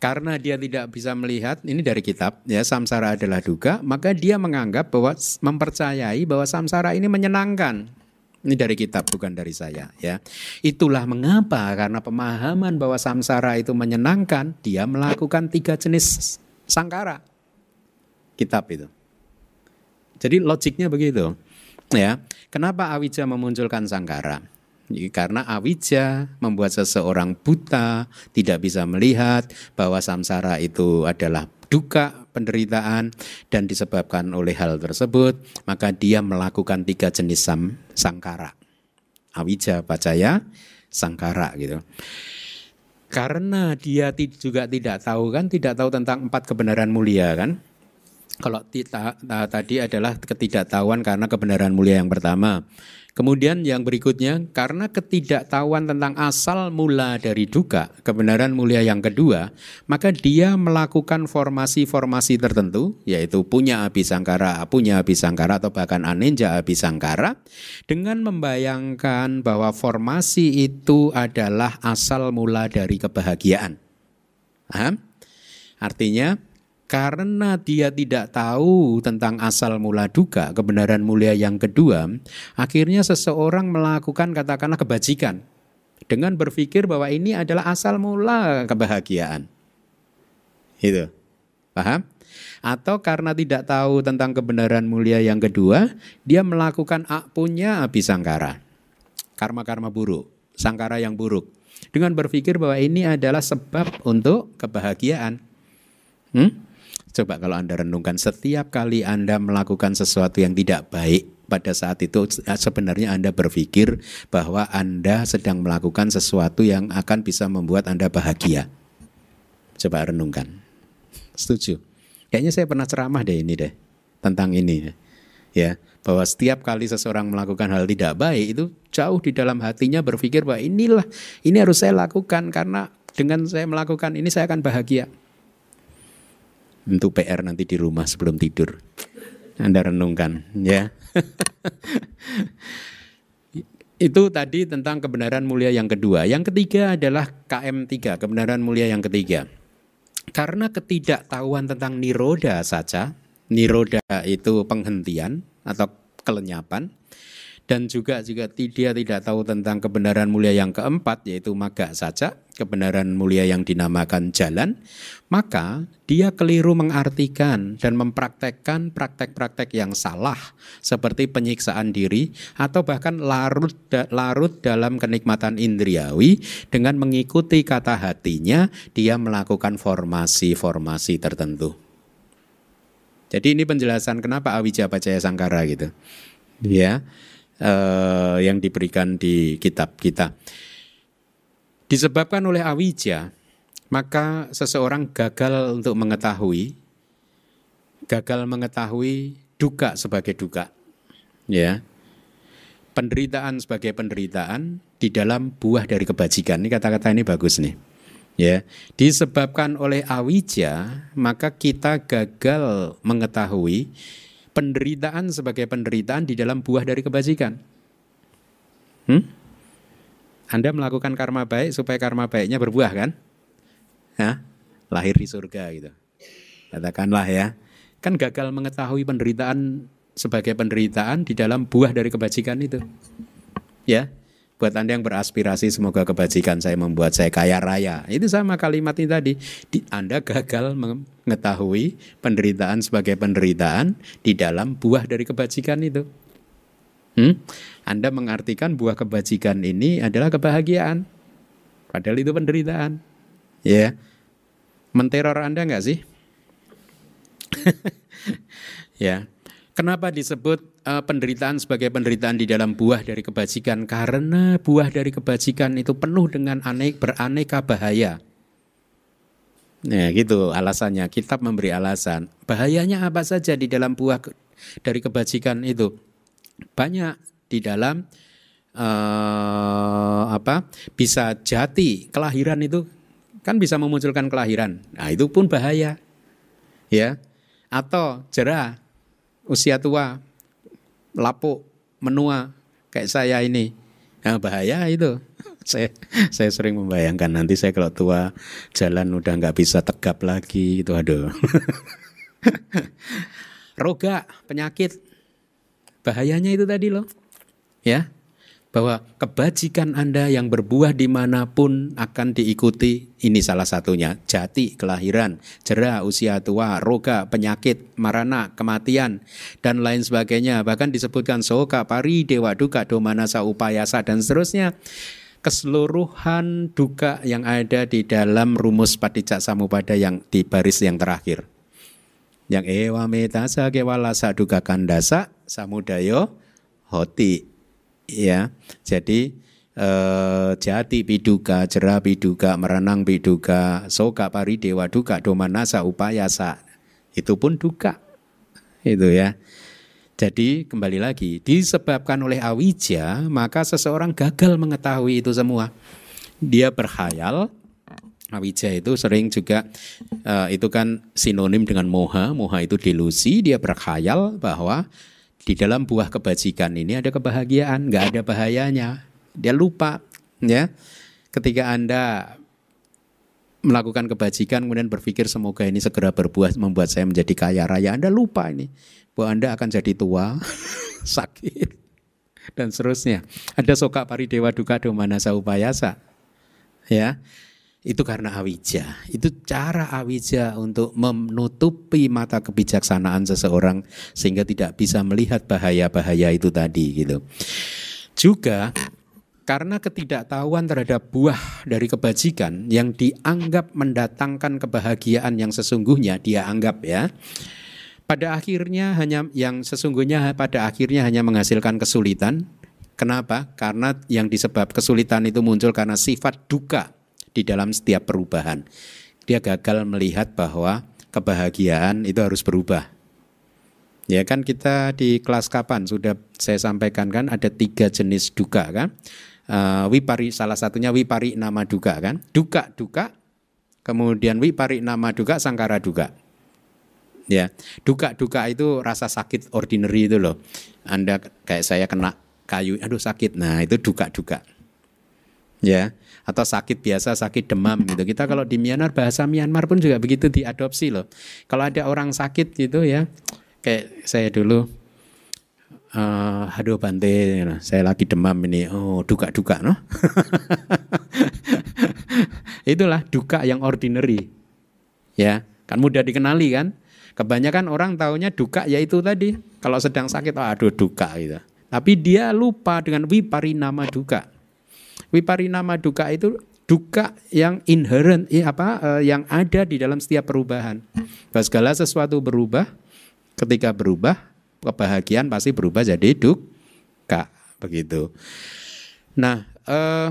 karena dia tidak bisa melihat ini dari kitab ya samsara adalah duka maka dia menganggap bahwa mempercayai bahwa samsara ini menyenangkan ini dari kitab bukan dari saya ya. Itulah mengapa karena pemahaman bahwa samsara itu menyenangkan dia melakukan tiga jenis sangkara. Kitab itu. Jadi logiknya begitu ya. Kenapa awija memunculkan sangkara? Karena awija membuat seseorang buta, tidak bisa melihat bahwa samsara itu adalah duka, penderitaan dan disebabkan oleh hal tersebut, maka dia melakukan tiga jenis sam, sangkara. Awija, pacaya, sangkara gitu. Karena dia juga tidak tahu kan, tidak tahu tentang empat kebenaran mulia kan. Kalau tadi adalah ketidaktahuan karena kebenaran mulia yang pertama. Kemudian yang berikutnya, karena ketidaktahuan tentang asal mula dari duka, kebenaran mulia yang kedua, maka dia melakukan formasi-formasi tertentu, yaitu punya abisangkara, punya abisangkara atau bahkan aninja abisangkara, dengan membayangkan bahwa formasi itu adalah asal mula dari kebahagiaan. Paham? Artinya karena dia tidak tahu tentang asal mula duka, kebenaran mulia yang kedua, akhirnya seseorang melakukan katakanlah kebajikan dengan berpikir bahwa ini adalah asal mula kebahagiaan. Itu. Paham? Atau karena tidak tahu tentang kebenaran mulia yang kedua, dia melakukan punya abisangkara. Karma-karma buruk, sangkara yang buruk. Dengan berpikir bahwa ini adalah sebab untuk kebahagiaan. Hmm? Coba kalau Anda renungkan setiap kali Anda melakukan sesuatu yang tidak baik pada saat itu sebenarnya Anda berpikir bahwa Anda sedang melakukan sesuatu yang akan bisa membuat Anda bahagia. Coba renungkan. Setuju? Kayaknya saya pernah ceramah deh ini deh tentang ini ya bahwa setiap kali seseorang melakukan hal tidak baik itu jauh di dalam hatinya berpikir bahwa inilah ini harus saya lakukan karena dengan saya melakukan ini saya akan bahagia untuk PR nanti di rumah sebelum tidur. Anda renungkan ya. Itu tadi tentang kebenaran mulia yang kedua. Yang ketiga adalah KM3, kebenaran mulia yang ketiga. Karena ketidaktahuan tentang niroda saja, niroda itu penghentian atau kelenyapan, dan juga jika dia tidak tahu tentang kebenaran mulia yang keempat yaitu maga saja kebenaran mulia yang dinamakan jalan maka dia keliru mengartikan dan mempraktekkan praktek-praktek yang salah seperti penyiksaan diri atau bahkan larut larut dalam kenikmatan indriawi. Dengan mengikuti kata hatinya dia melakukan formasi-formasi tertentu. Jadi ini penjelasan kenapa awija pacaya sangkara gitu. Ya uh, yang diberikan di kitab kita. Disebabkan oleh awija, maka seseorang gagal untuk mengetahui, gagal mengetahui duka sebagai duka, ya, penderitaan sebagai penderitaan di dalam buah dari kebajikan. Ini kata-kata ini bagus nih. Ya, disebabkan oleh awija, maka kita gagal mengetahui penderitaan sebagai penderitaan di dalam buah dari kebajikan. Hmm? Anda melakukan karma baik supaya karma baiknya berbuah kan? Hah? Lahir di surga gitu. Katakanlah ya. Kan gagal mengetahui penderitaan sebagai penderitaan di dalam buah dari kebajikan itu. Ya. Buat Anda yang beraspirasi semoga kebajikan saya membuat saya kaya raya. Itu sama kalimat ini tadi. Di, anda gagal mengetahui penderitaan sebagai penderitaan di dalam buah dari kebajikan itu. Hmm? Anda mengartikan buah kebajikan ini adalah kebahagiaan. Padahal itu penderitaan. Ya. Menteror Anda enggak sih? ya. Kenapa disebut uh, penderitaan sebagai penderitaan di dalam buah dari kebajikan? Karena buah dari kebajikan itu penuh dengan aneh beraneka bahaya. Nah, gitu alasannya. Kitab memberi alasan. Bahayanya apa saja di dalam buah dari kebajikan itu? Banyak di dalam uh, apa? Bisa jati kelahiran itu kan bisa memunculkan kelahiran. Nah, itu pun bahaya. Ya. Atau jerah usia tua, lapuk, menua kayak saya ini. Nah, bahaya itu. saya saya sering membayangkan nanti saya kalau tua jalan udah nggak bisa tegap lagi itu aduh. Roga, penyakit. Bahayanya itu tadi loh. Ya bahwa kebajikan Anda yang berbuah di mana pun akan diikuti. Ini salah satunya. Jati, kelahiran, jerah, usia tua, roga, penyakit, marana, kematian, dan lain sebagainya. Bahkan disebutkan soka, pari, dewa duka, domanasa, upayasa, dan seterusnya. Keseluruhan duka yang ada di dalam rumus patijak samupada yang di baris yang terakhir. Yang ewa metasa kewalasa duka kandasa samudayo hoti ya. Jadi eh, jati biduga, jera biduga, merenang biduga, soka pari dewa duka, domanasa upayasa. Itu pun duka. Itu ya. Jadi kembali lagi, disebabkan oleh awija, maka seseorang gagal mengetahui itu semua. Dia berhayal, awija itu sering juga uh, itu kan sinonim dengan moha, moha itu delusi, dia berhayal bahwa di dalam buah kebajikan ini ada kebahagiaan, nggak ada bahayanya. Dia lupa, ya. Ketika anda melakukan kebajikan kemudian berpikir semoga ini segera berbuah membuat saya menjadi kaya raya. Anda lupa ini bahwa Anda akan jadi tua, sakit dan seterusnya. Ada soka paridewa duka domana saupayasa. Ya. Itu karena awija. Itu cara awija untuk menutupi mata kebijaksanaan seseorang sehingga tidak bisa melihat bahaya-bahaya itu tadi gitu. Juga karena ketidaktahuan terhadap buah dari kebajikan yang dianggap mendatangkan kebahagiaan yang sesungguhnya dia anggap ya pada akhirnya hanya yang sesungguhnya pada akhirnya hanya menghasilkan kesulitan kenapa karena yang disebab kesulitan itu muncul karena sifat duka di dalam setiap perubahan. Dia gagal melihat bahwa kebahagiaan itu harus berubah. Ya kan kita di kelas kapan? Sudah saya sampaikan kan ada tiga jenis duka kan? Uh, wipari salah satunya wipari nama duga kan? Duka duka kemudian wipari nama duga sangkara duga ya duka duka itu rasa sakit ordinary itu loh. Anda kayak saya kena kayu aduh sakit. Nah itu duka duka. Ya atau sakit biasa sakit demam gitu kita kalau di Myanmar bahasa Myanmar pun juga begitu diadopsi loh kalau ada orang sakit gitu ya kayak saya dulu uh, aduh Bante, saya lagi demam ini. Oh, duka-duka, no? Itulah duka yang ordinary. Ya, kan mudah dikenali kan? Kebanyakan orang taunya duka yaitu tadi. Kalau sedang sakit, oh, aduh duka gitu. Tapi dia lupa dengan wiparinama duka. Wiparinama duka itu duka yang inherent, apa, uh, yang ada di dalam setiap perubahan. Bahwa segala sesuatu berubah, ketika berubah kebahagiaan pasti berubah jadi duka begitu. Nah, eh,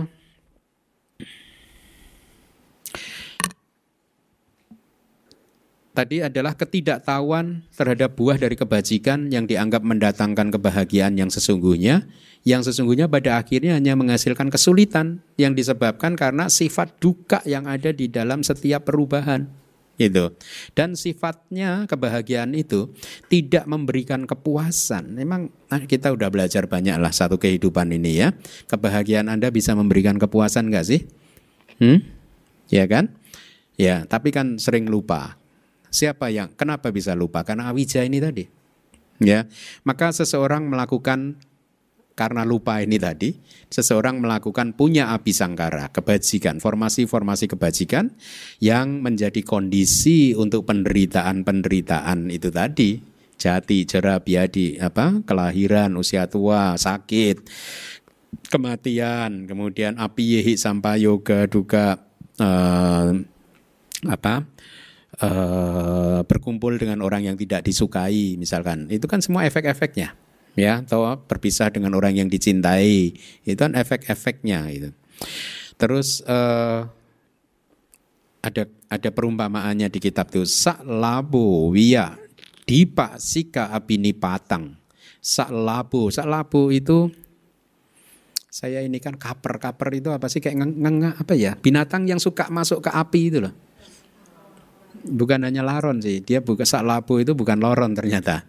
tadi adalah ketidaktahuan terhadap buah dari kebajikan yang dianggap mendatangkan kebahagiaan yang sesungguhnya, yang sesungguhnya pada akhirnya hanya menghasilkan kesulitan yang disebabkan karena sifat duka yang ada di dalam setiap perubahan. Itu dan sifatnya kebahagiaan itu tidak memberikan kepuasan. Memang nah kita udah belajar banyak lah satu kehidupan ini ya. Kebahagiaan anda bisa memberikan kepuasan nggak sih? Hmm? Ya kan? Ya tapi kan sering lupa. Siapa yang kenapa bisa lupa? Karena awija ini tadi. Ya maka seseorang melakukan karena lupa ini tadi, seseorang melakukan punya api sangkara, kebajikan, formasi-formasi kebajikan yang menjadi kondisi untuk penderitaan-penderitaan itu tadi, jati, jera, biadi, apa, kelahiran, usia tua, sakit, kematian, kemudian api yehi sampai yoga duga uh, apa uh, berkumpul dengan orang yang tidak disukai misalkan, itu kan semua efek-efeknya ya atau berpisah dengan orang yang dicintai. Itu kan efek-efeknya itu terus uh, ada ada perumpamaannya di kitab itu. Sak labo wia dipa sika abini patang. Sak labo sak labo itu saya ini kan kaper kaper itu apa sih? Kayak ngengah apa ya? Binatang yang suka masuk ke api itu loh. Bukan hanya laron sih. Dia bukan sak labo itu bukan loron ternyata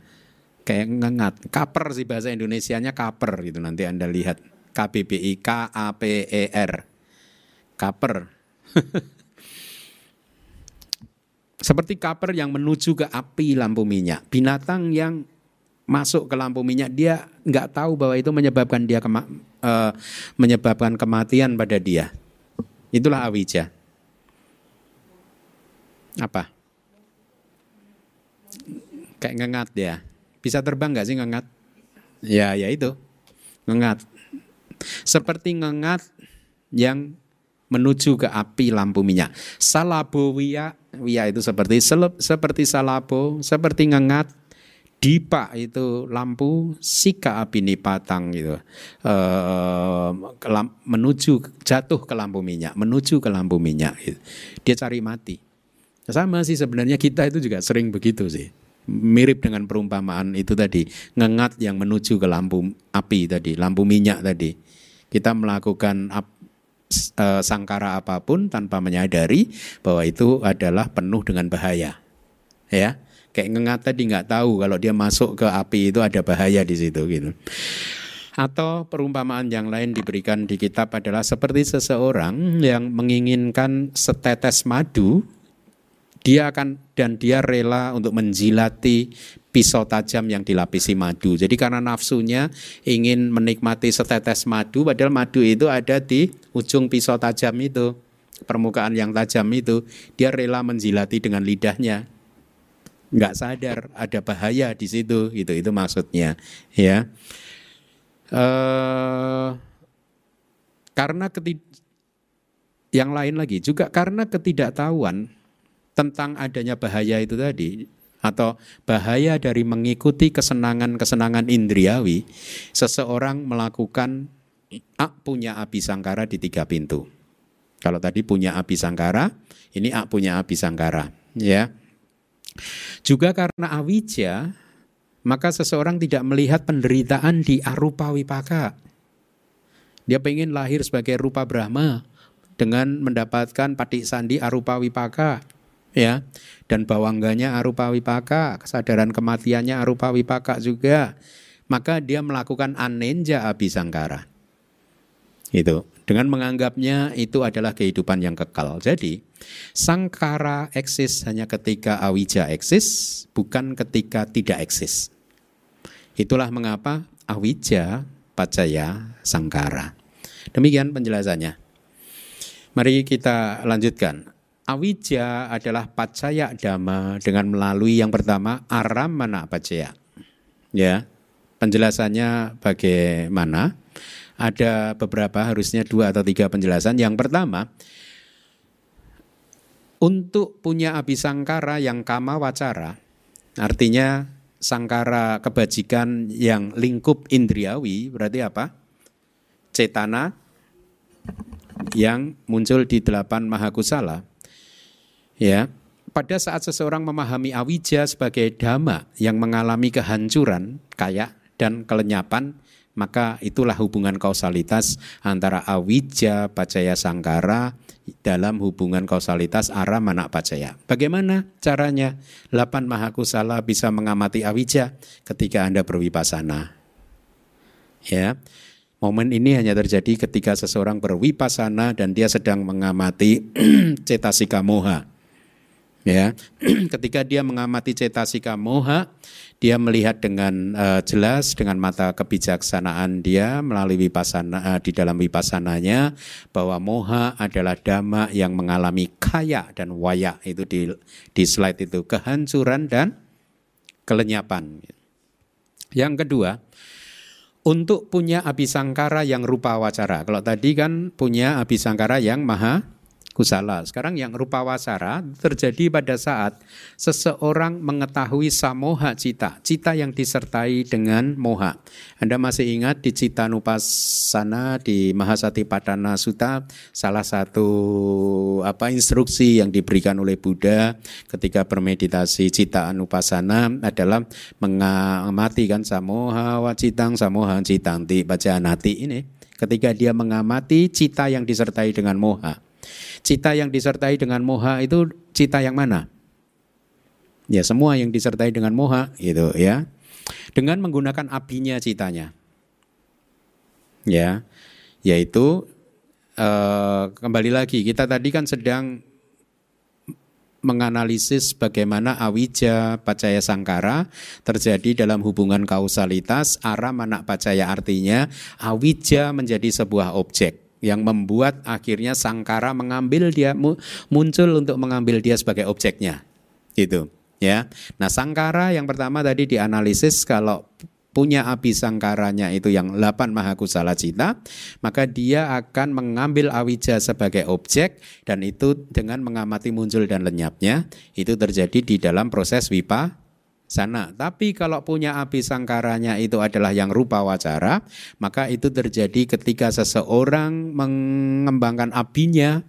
kayak ngengat. Kaper sih bahasa Indonesianya kaper gitu nanti Anda lihat. KBBI K A P E R. Kaper. Seperti kaper yang menuju ke api lampu minyak. Binatang yang masuk ke lampu minyak dia nggak tahu bahwa itu menyebabkan dia kema uh, menyebabkan kematian pada dia. Itulah awija. Apa? Kayak ngengat dia. Bisa terbang nggak sih ngengat? Ya, ya itu. Ngengat. Seperti ngengat yang menuju ke api lampu minyak. Salabo wia, wia itu seperti selep, seperti salabo, seperti ngengat. Dipa itu lampu, sika api nipatang gitu. E, menuju jatuh ke lampu minyak, menuju ke lampu minyak. Gitu. Dia cari mati. Sama sih sebenarnya kita itu juga sering begitu sih mirip dengan perumpamaan itu tadi ngengat yang menuju ke lampu api tadi lampu minyak tadi. Kita melakukan ap, e, sangkara apa pun tanpa menyadari bahwa itu adalah penuh dengan bahaya. Ya kayak ngengat tadi nggak tahu kalau dia masuk ke api itu ada bahaya di situ gitu. Atau perumpamaan yang lain diberikan di kitab adalah seperti seseorang yang menginginkan setetes madu, dia akan dan dia rela untuk menjilati pisau tajam yang dilapisi madu. Jadi karena nafsunya ingin menikmati setetes madu, padahal madu itu ada di ujung pisau tajam itu, permukaan yang tajam itu, dia rela menjilati dengan lidahnya. Nggak sadar ada bahaya di situ, itu itu maksudnya, ya. Uh, karena ketid yang lain lagi juga karena ketidaktahuan tentang adanya bahaya itu tadi atau bahaya dari mengikuti kesenangan-kesenangan indriawi seseorang melakukan ak punya api sangkara di tiga pintu. Kalau tadi punya api sangkara ini ak punya api sangkara ya. Juga karena awija maka seseorang tidak melihat penderitaan di arupa wipaka. Dia pengen lahir sebagai rupa Brahma dengan mendapatkan patik sandi arupa wipaka ya dan bawangganya arupa wipaka kesadaran kematiannya arupa wipaka juga maka dia melakukan anenja abisangkara itu dengan menganggapnya itu adalah kehidupan yang kekal jadi Sangkara eksis hanya ketika awija eksis, bukan ketika tidak eksis. Itulah mengapa awija pacaya sangkara. Demikian penjelasannya. Mari kita lanjutkan. Awija adalah pacaya dhamma dengan melalui yang pertama aram mana pacaya. Ya, penjelasannya bagaimana? Ada beberapa harusnya dua atau tiga penjelasan. Yang pertama, untuk punya abisangkara yang kama wacara, artinya sangkara kebajikan yang lingkup indriawi, berarti apa? Cetana yang muncul di delapan mahakusala. Ya, pada saat seseorang memahami awija sebagai dhamma yang mengalami kehancuran, kayak dan kelenyapan, maka itulah hubungan kausalitas antara awija, pacaya sangkara, dalam hubungan kausalitas arah mana pacaya. Bagaimana caranya? Lapan mahakusala bisa mengamati awija ketika Anda berwipasana. Ya. Momen ini hanya terjadi ketika seseorang berwipasana dan dia sedang mengamati cetasika moha. Ya, ketika dia mengamati cetasika moha, dia melihat dengan uh, jelas dengan mata kebijaksanaan dia melalui wipasana uh, di dalam wipasananya bahwa moha adalah dhamma yang mengalami kaya dan waya itu di di slide itu kehancuran dan kelenyapan. Yang kedua, untuk punya abisangkara yang rupa wacara. Kalau tadi kan punya abisangkara yang maha kusala. Sekarang yang rupa wasara terjadi pada saat seseorang mengetahui samoha cita, cita yang disertai dengan moha. Anda masih ingat di cita nupasana di Mahasati Padana Sutta salah satu apa instruksi yang diberikan oleh Buddha ketika bermeditasi cita anupasana adalah mengamati kan samoha wacitang samoha citang di bacaan hati ini ketika dia mengamati cita yang disertai dengan moha Cita yang disertai dengan moha itu cita yang mana? Ya semua yang disertai dengan moha gitu ya. Dengan menggunakan apinya citanya. Ya, yaitu eh, kembali lagi kita tadi kan sedang menganalisis bagaimana awija pacaya sangkara terjadi dalam hubungan kausalitas arah mana pacaya artinya awija menjadi sebuah objek yang membuat akhirnya sangkara mengambil dia muncul untuk mengambil dia sebagai objeknya. Gitu, ya. Nah, sangkara yang pertama tadi dianalisis kalau punya api sangkaranya itu yang 8 mahakusala cita, maka dia akan mengambil awija sebagai objek dan itu dengan mengamati muncul dan lenyapnya itu terjadi di dalam proses wipa sana. Tapi kalau punya api sangkaranya itu adalah yang rupa wacara, maka itu terjadi ketika seseorang mengembangkan apinya,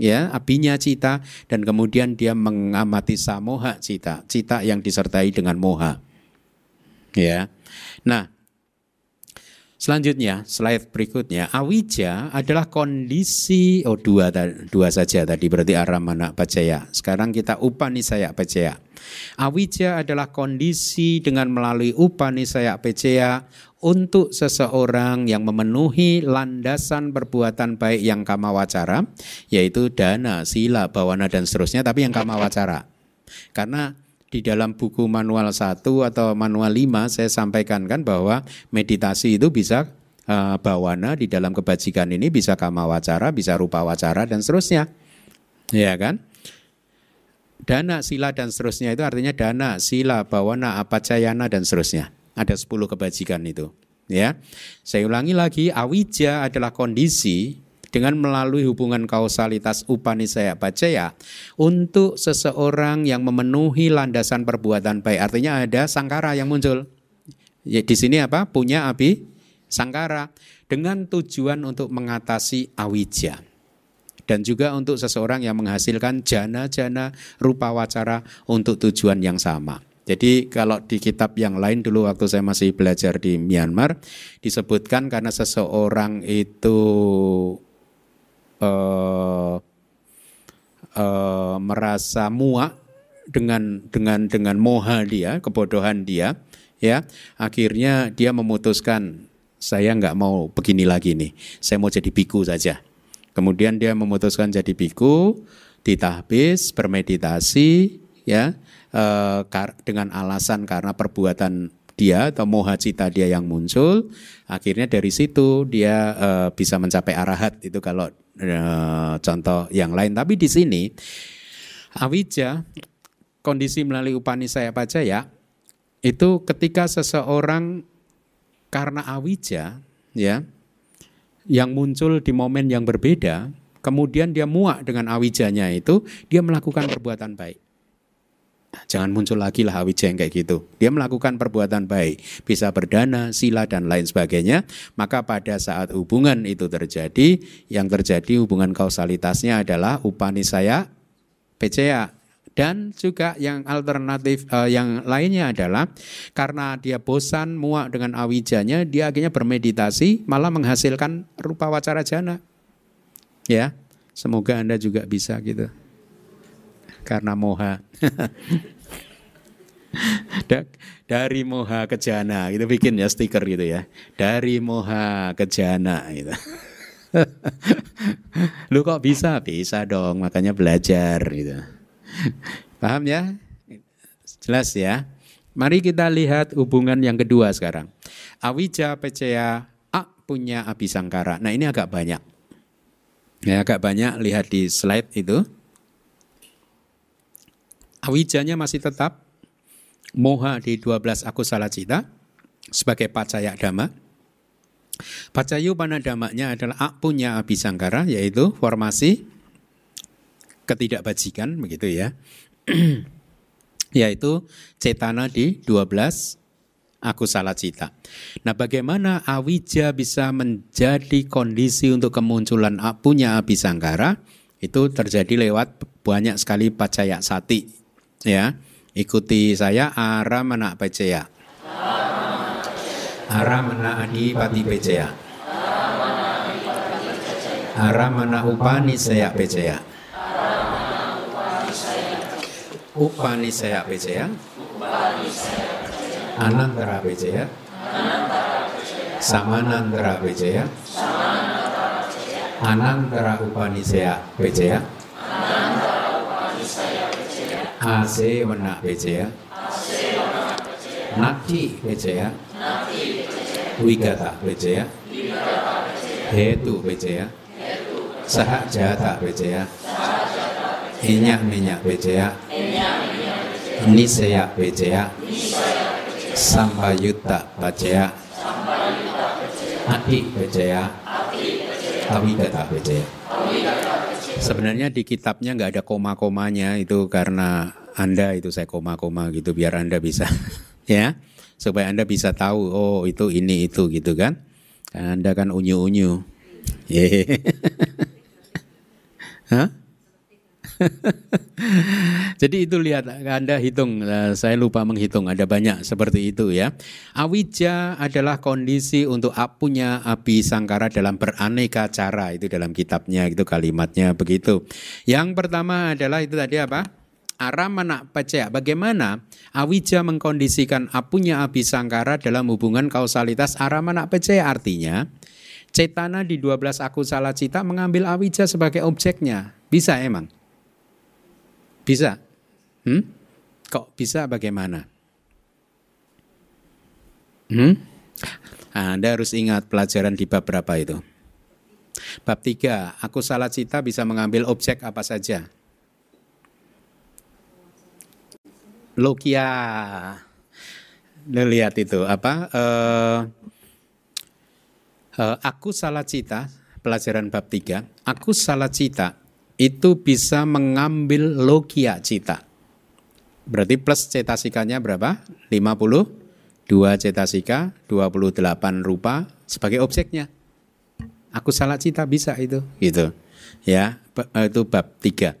ya apinya cita dan kemudian dia mengamati samoha cita, cita yang disertai dengan moha. Ya. Nah, Selanjutnya, slide berikutnya, awija adalah kondisi oh dua dua saja tadi berarti aramana pacaya. Sekarang kita upanisaya pacaya. Awija adalah kondisi dengan melalui upanisaya peceya untuk seseorang yang memenuhi landasan perbuatan baik yang kama wacara, yaitu dana, sila, bawana dan seterusnya, tapi yang kama wacara. Karena di dalam buku manual 1 atau manual 5 saya sampaikan kan bahwa meditasi itu bisa uh, bawana di dalam kebajikan ini bisa kama wacara, bisa rupa wacara dan seterusnya. Ya kan? Dana, sila dan seterusnya itu artinya dana, sila, bawana, apacayana dan seterusnya. Ada 10 kebajikan itu. Ya, saya ulangi lagi, awija adalah kondisi dengan melalui hubungan kausalitas upanisaya pacaya untuk seseorang yang memenuhi landasan perbuatan baik. Artinya ada sangkara yang muncul. Ya, di sini apa? Punya api sangkara dengan tujuan untuk mengatasi awija dan juga untuk seseorang yang menghasilkan jana-jana rupa wacara untuk tujuan yang sama. Jadi kalau di kitab yang lain dulu waktu saya masih belajar di Myanmar disebutkan karena seseorang itu uh, uh, merasa muak dengan dengan dengan moha dia, kebodohan dia, ya. Akhirnya dia memutuskan saya nggak mau begini lagi nih, saya mau jadi biku saja. Kemudian dia memutuskan jadi biku, ditahbis, bermeditasi, ya eh, dengan alasan karena perbuatan dia atau moha cita dia yang muncul, akhirnya dari situ dia uh, bisa mencapai arahat itu kalau contoh yang lain. Tapi di sini awija kondisi melalui upanisaya ya itu ketika seseorang karena awija ya yang muncul di momen yang berbeda, kemudian dia muak dengan awijanya itu, dia melakukan perbuatan baik. Jangan muncul lagi lah Awija yang kayak gitu. Dia melakukan perbuatan baik, bisa berdana, sila dan lain sebagainya. Maka pada saat hubungan itu terjadi, yang terjadi hubungan kausalitasnya adalah upanisaya PCA. Dan juga yang alternatif uh, yang lainnya adalah karena dia bosan muak dengan awijanya, dia akhirnya bermeditasi malah menghasilkan rupa wacara jana. Ya, semoga Anda juga bisa gitu karena moha. dari moha ke jana gitu bikin ya stiker gitu ya. Dari moha ke jana gitu. Lu kok bisa? Bisa dong makanya belajar gitu. Paham ya? Jelas ya? Mari kita lihat hubungan yang kedua sekarang. Awija pecea a punya abisangkara. Nah ini agak banyak. Ya agak banyak lihat di slide itu Awijanya masih tetap moha di 12 aku salah cita sebagai pacaya dhamma. Pacayu panadamanya adalah punya abisangkara yaitu formasi ketidakbajikan begitu ya. yaitu cetana di 12 aku salah cita. Nah bagaimana awija bisa menjadi kondisi untuk kemunculan punya abisangkara itu terjadi lewat banyak sekali pacaya sati Ya, ikuti saya Aramana Peceya. Aramana Adi Pati Peceya. Aramana Upani Saya Peceya. Upani Saya Peceya. Anantara Peceya. Samanantara Peceya. Anantara Upani Saya Peceya. AC Wana Pejaya Nati Pejaya Wigata Pejaya Hetu Pejaya Sahajata Pejaya Inyak minyak Pejaya Nisaya Pejaya Sampayutta Pejaya Ati Pejaya Awigata Pejaya Sebenarnya di kitabnya nggak ada koma-komanya itu karena Anda itu saya koma-koma gitu biar Anda bisa ya supaya Anda bisa tahu oh itu ini itu gitu kan. Anda kan unyu-unyu. Hah? Jadi itu lihat Anda hitung, eh, saya lupa menghitung, ada banyak seperti itu ya. Awija adalah kondisi untuk punya api sangkara dalam beraneka cara itu dalam kitabnya itu kalimatnya begitu. Yang pertama adalah itu tadi apa? aramana pacaya. Bagaimana awija mengkondisikan apunya abisangkara dalam hubungan kausalitas aramana pacaya artinya cetana di 12 aku salah cita mengambil awija sebagai objeknya. Bisa emang? Bisa? Hmm? Kok bisa bagaimana? Hmm? Anda harus ingat pelajaran di bab berapa itu? Bab 3, aku salah cita bisa mengambil objek apa saja. Lokia. Lihat itu apa? Uh, uh, aku salah cita, pelajaran bab 3. Aku salah cita itu bisa mengambil logia cita. Berarti plus cetasikanya berapa? 50, 2 cetasika, 28 rupa sebagai objeknya. Aku salah cita bisa itu, gitu. Ya, itu bab 3.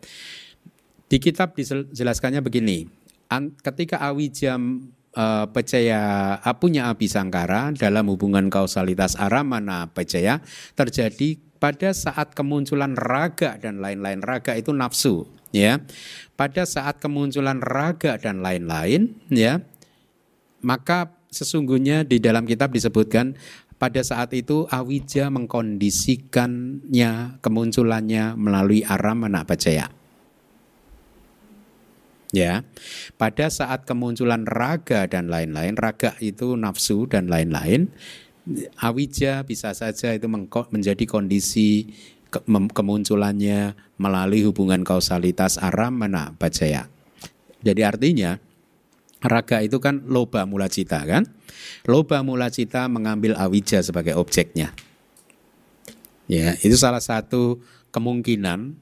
Di kitab dijelaskannya begini, ketika awijam uh, pecaya punya abisangkara dalam hubungan kausalitas aramana pecaya terjadi pada saat kemunculan raga dan lain-lain raga itu nafsu ya. Pada saat kemunculan raga dan lain-lain ya maka sesungguhnya di dalam kitab disebutkan pada saat itu awija mengkondisikannya kemunculannya melalui aramana pecaya ya pada saat kemunculan raga dan lain-lain raga itu nafsu dan lain-lain awija bisa saja itu menjadi kondisi kemunculannya melalui hubungan kausalitas aram mana bajaya. Jadi artinya raga itu kan loba mula cita kan? Loba mula cita mengambil awija sebagai objeknya. Ya itu salah satu kemungkinan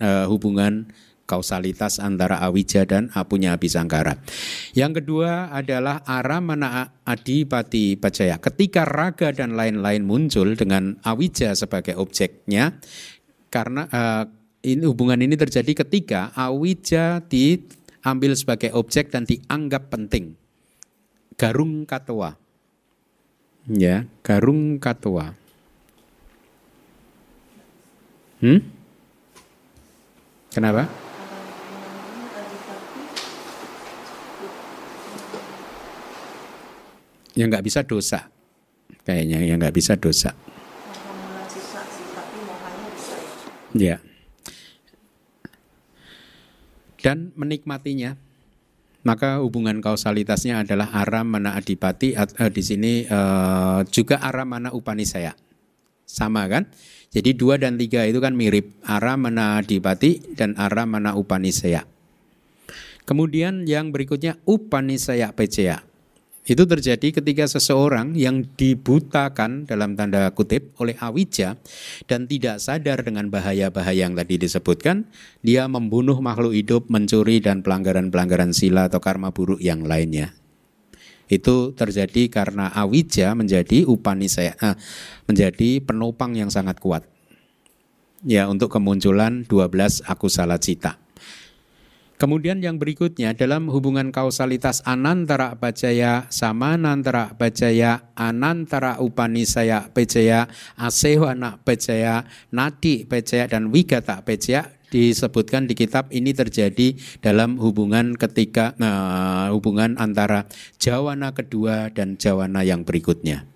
uh, hubungan kausalitas antara awija dan apunya abisangkara. Yang kedua adalah aramana adipati pacaya. Ketika raga dan lain-lain muncul dengan awija sebagai objeknya, karena uh, ini hubungan ini terjadi ketika awija diambil sebagai objek dan dianggap penting. Garung katwa. Ya, garung katwa. Hmm? Kenapa? Yang nggak bisa dosa. Kayaknya yang nggak bisa dosa. Ya. Dan menikmatinya. Maka hubungan kausalitasnya adalah aram mana adipati uh, di sini uh, juga aram mana upanisaya. Sama kan? Jadi dua dan tiga itu kan mirip. Aram mana adipati dan aram mana upanisaya. Kemudian yang berikutnya upanisaya pecaya itu terjadi ketika seseorang yang dibutakan dalam tanda kutip oleh awija dan tidak sadar dengan bahaya-bahaya yang tadi disebutkan, dia membunuh makhluk hidup, mencuri dan pelanggaran-pelanggaran sila atau karma buruk yang lainnya. Itu terjadi karena awija menjadi upanisaya, eh, menjadi penopang yang sangat kuat. Ya, untuk kemunculan 12 akusala cita. Kemudian yang berikutnya dalam hubungan kausalitas anantara bajaya sama nantara bajaya anantara upanisaya bajaya asewana bajaya nadi bajaya dan wigata bajaya disebutkan di kitab ini terjadi dalam hubungan ketika uh, hubungan antara jawana kedua dan jawana yang berikutnya.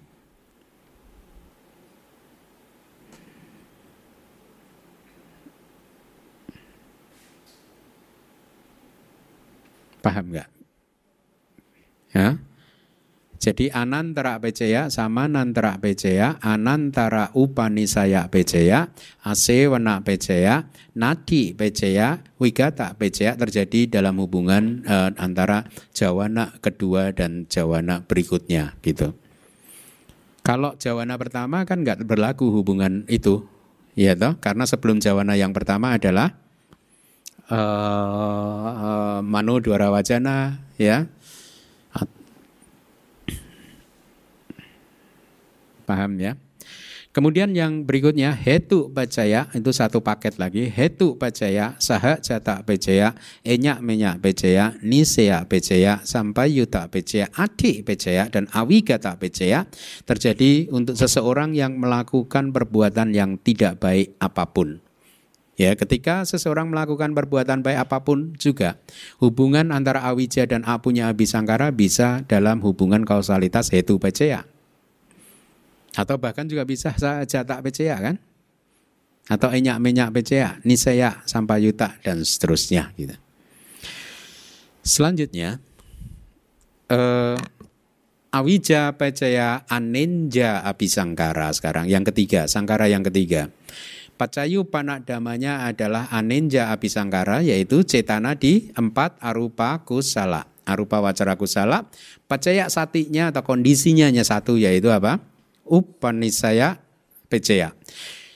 Paham nggak? Ya. Jadi anantara pecaya sama nantara pecaya, anantara upanisaya pecaya, asewana pecaya, nadi pecaya, wigata pecaya terjadi dalam hubungan eh, antara jawana kedua dan jawana berikutnya gitu. Kalau jawana pertama kan nggak berlaku hubungan itu, ya toh? Karena sebelum jawana yang pertama adalah uh, Manu Dwara Wajana ya. Paham ya. Kemudian yang berikutnya hetu bacaya itu satu paket lagi. Hetu bacaya saha jata bacaya enyak menyak bacaya nisea bacaya sampai yuta bacaya adi bacaya dan awigata bacaya terjadi untuk seseorang yang melakukan perbuatan yang tidak baik apa pun Ya, ketika seseorang melakukan perbuatan baik apa pun juga, hubungan antara awija dan apunya abisangkara bisa dalam hubungan kausalitas hetu peceya. Atau bahkan juga bisa saja tak peceya kan? Atau enyak menyak peceya, niseya, sampayuta dan seterusnya gitu. Selanjutnya, eh, awija peceya aninja abisangkara sekarang yang ketiga, sangkara yang ketiga. Pacayu panak damanya adalah aninja abisangkara yaitu cetana di empat arupa kusala. Arupa wacara kusala. Pacaya satinya atau kondisinya hanya satu yaitu apa? Upanisaya pecaya.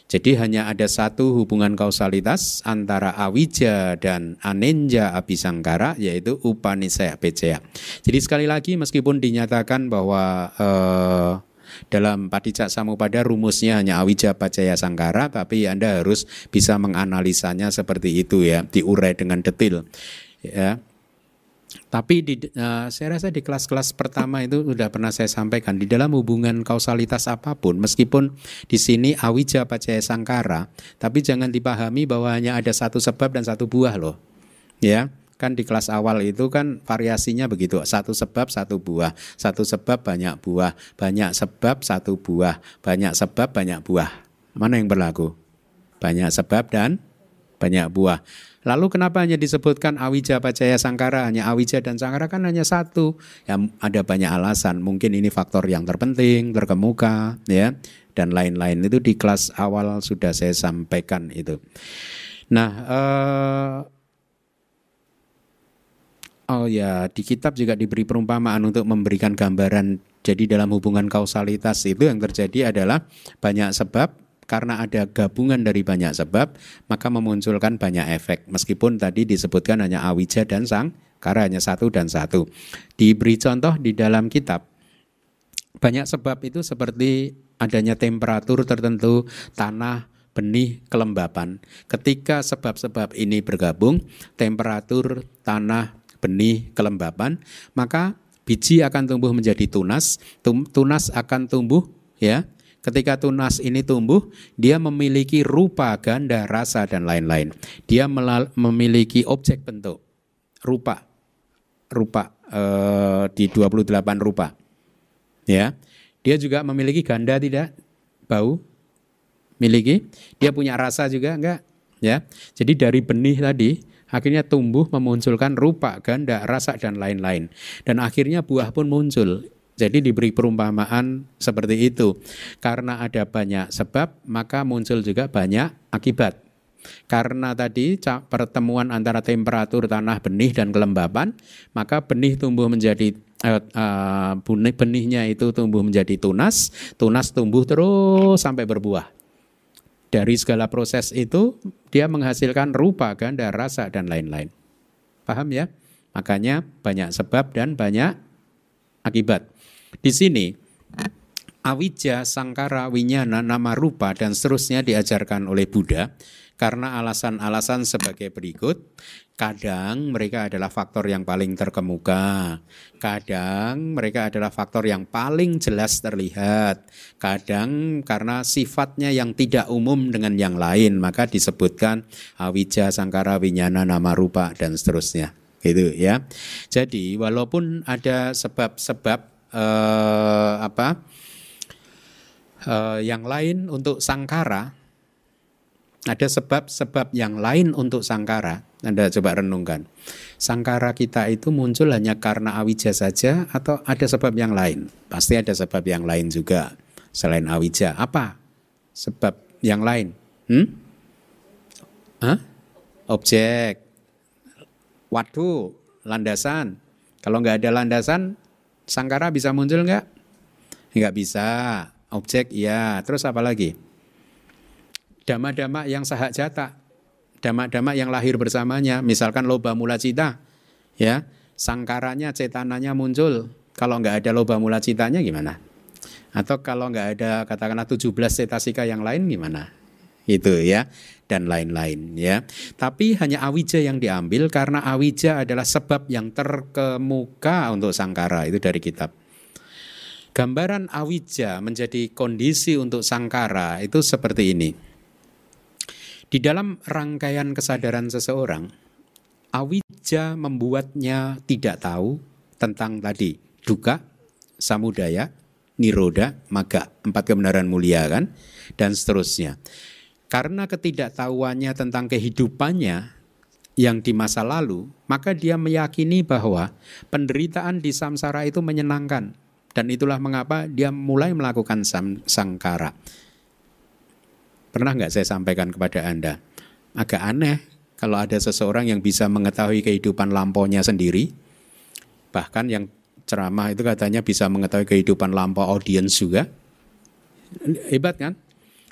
Jadi hanya ada satu hubungan kausalitas antara awija dan aninja abisangkara yaitu upanisaya pecaya. Jadi sekali lagi meskipun dinyatakan bahwa eh, dalam Padicak Samupada rumusnya hanya awija pacaya sangkara tapi Anda harus bisa menganalisanya seperti itu ya, diurai dengan detail. Ya. Tapi di, uh, saya rasa di kelas-kelas pertama itu sudah pernah saya sampaikan di dalam hubungan kausalitas apa pun, meskipun di sini awija pacaya sangkara, tapi jangan dipahami bahwa hanya ada satu sebab dan satu buah loh, ya kan di kelas awal itu kan variasinya begitu. Satu sebab satu buah. Satu sebab banyak buah. Banyak sebab satu buah. Banyak sebab banyak buah. Mana yang berlaku? Banyak sebab dan banyak buah. Lalu kenapa hanya disebutkan awija pacaya sangkara? Hanya awija dan sangkara kan hanya satu. Ya ada banyak alasan. Mungkin ini faktor yang terpenting terkemuka ya dan lain-lain. Itu di kelas awal sudah saya sampaikan itu. Nah eh, Oh ya, di kitab juga diberi perumpamaan untuk memberikan gambaran. Jadi dalam hubungan kausalitas itu yang terjadi adalah banyak sebab karena ada gabungan dari banyak sebab maka memunculkan banyak efek. Meskipun tadi disebutkan hanya awija dan sang karena hanya satu dan satu. Diberi contoh di dalam kitab. Banyak sebab itu seperti adanya temperatur tertentu, tanah, benih, kelembapan. Ketika sebab-sebab ini bergabung, temperatur, tanah, benih kelembapan, maka biji akan tumbuh menjadi tunas, tunas akan tumbuh ya. Ketika tunas ini tumbuh, dia memiliki rupa, ganda, rasa dan lain-lain. Dia memiliki objek bentuk, rupa, rupa eh, di 28 rupa. Ya. Dia juga memiliki ganda tidak? Bau? Miliki? Dia punya rasa juga enggak? Ya. Jadi dari benih tadi akhirnya tumbuh memunculkan rupa, ganda, rasa dan lain-lain. Dan akhirnya buah pun muncul. Jadi diberi perumpamaan seperti itu. Karena ada banyak sebab, maka muncul juga banyak akibat. Karena tadi pertemuan antara temperatur tanah benih dan kelembapan, maka benih tumbuh menjadi uh, uh, benih benihnya itu tumbuh menjadi tunas, tunas tumbuh terus sampai berbuah. Dari segala proses itu dia menghasilkan rupa, ganda, rasa dan lain-lain. Paham ya? Makanya banyak sebab dan banyak akibat. Di sini awija, sangkara, winyana, nama rupa dan seterusnya diajarkan oleh Buddha karena alasan-alasan sebagai berikut. Kadang mereka adalah faktor yang paling terkemuka, kadang mereka adalah faktor yang paling jelas terlihat, kadang karena sifatnya yang tidak umum dengan yang lain, maka disebutkan awija, sangkara, winyana, nama rupa dan seterusnya. Gitu ya. Jadi walaupun ada sebab-sebab eh, apa eh, yang lain untuk sangkara, ada sebab-sebab yang lain untuk sangkara. Anda coba renungkan. Sangkara kita itu muncul hanya karena awija saja atau ada sebab yang lain? Pasti ada sebab yang lain juga selain awija. Apa sebab yang lain? Hmm? Hah? Objek, waktu, landasan. Kalau nggak ada landasan, sangkara bisa muncul nggak? Nggak bisa. Objek, ya. Terus apa lagi? Dama-dama yang sahak jata, dama-dama yang lahir bersamanya, misalkan loba mula cita, ya, sangkaranya, cetananya muncul. Kalau nggak ada loba mula citanya gimana? Atau kalau nggak ada katakanlah 17 cetasika yang lain gimana? Itu ya dan lain-lain ya. Tapi hanya awija yang diambil karena awija adalah sebab yang terkemuka untuk sangkara itu dari kitab. Gambaran awija menjadi kondisi untuk sangkara itu seperti ini. Di dalam rangkaian kesadaran seseorang, awija membuatnya tidak tahu tentang tadi duka, samudaya, niroda, maga, empat kebenaran mulia kan, dan seterusnya. Karena ketidaktahuannya tentang kehidupannya yang di masa lalu, maka dia meyakini bahwa penderitaan di samsara itu menyenangkan. Dan itulah mengapa dia mulai melakukan sangkara. Pernah nggak saya sampaikan kepada Anda? Agak aneh kalau ada seseorang yang bisa mengetahui kehidupan lampaunya sendiri, bahkan yang ceramah itu katanya bisa mengetahui kehidupan lampau audiens juga. Hebat kan?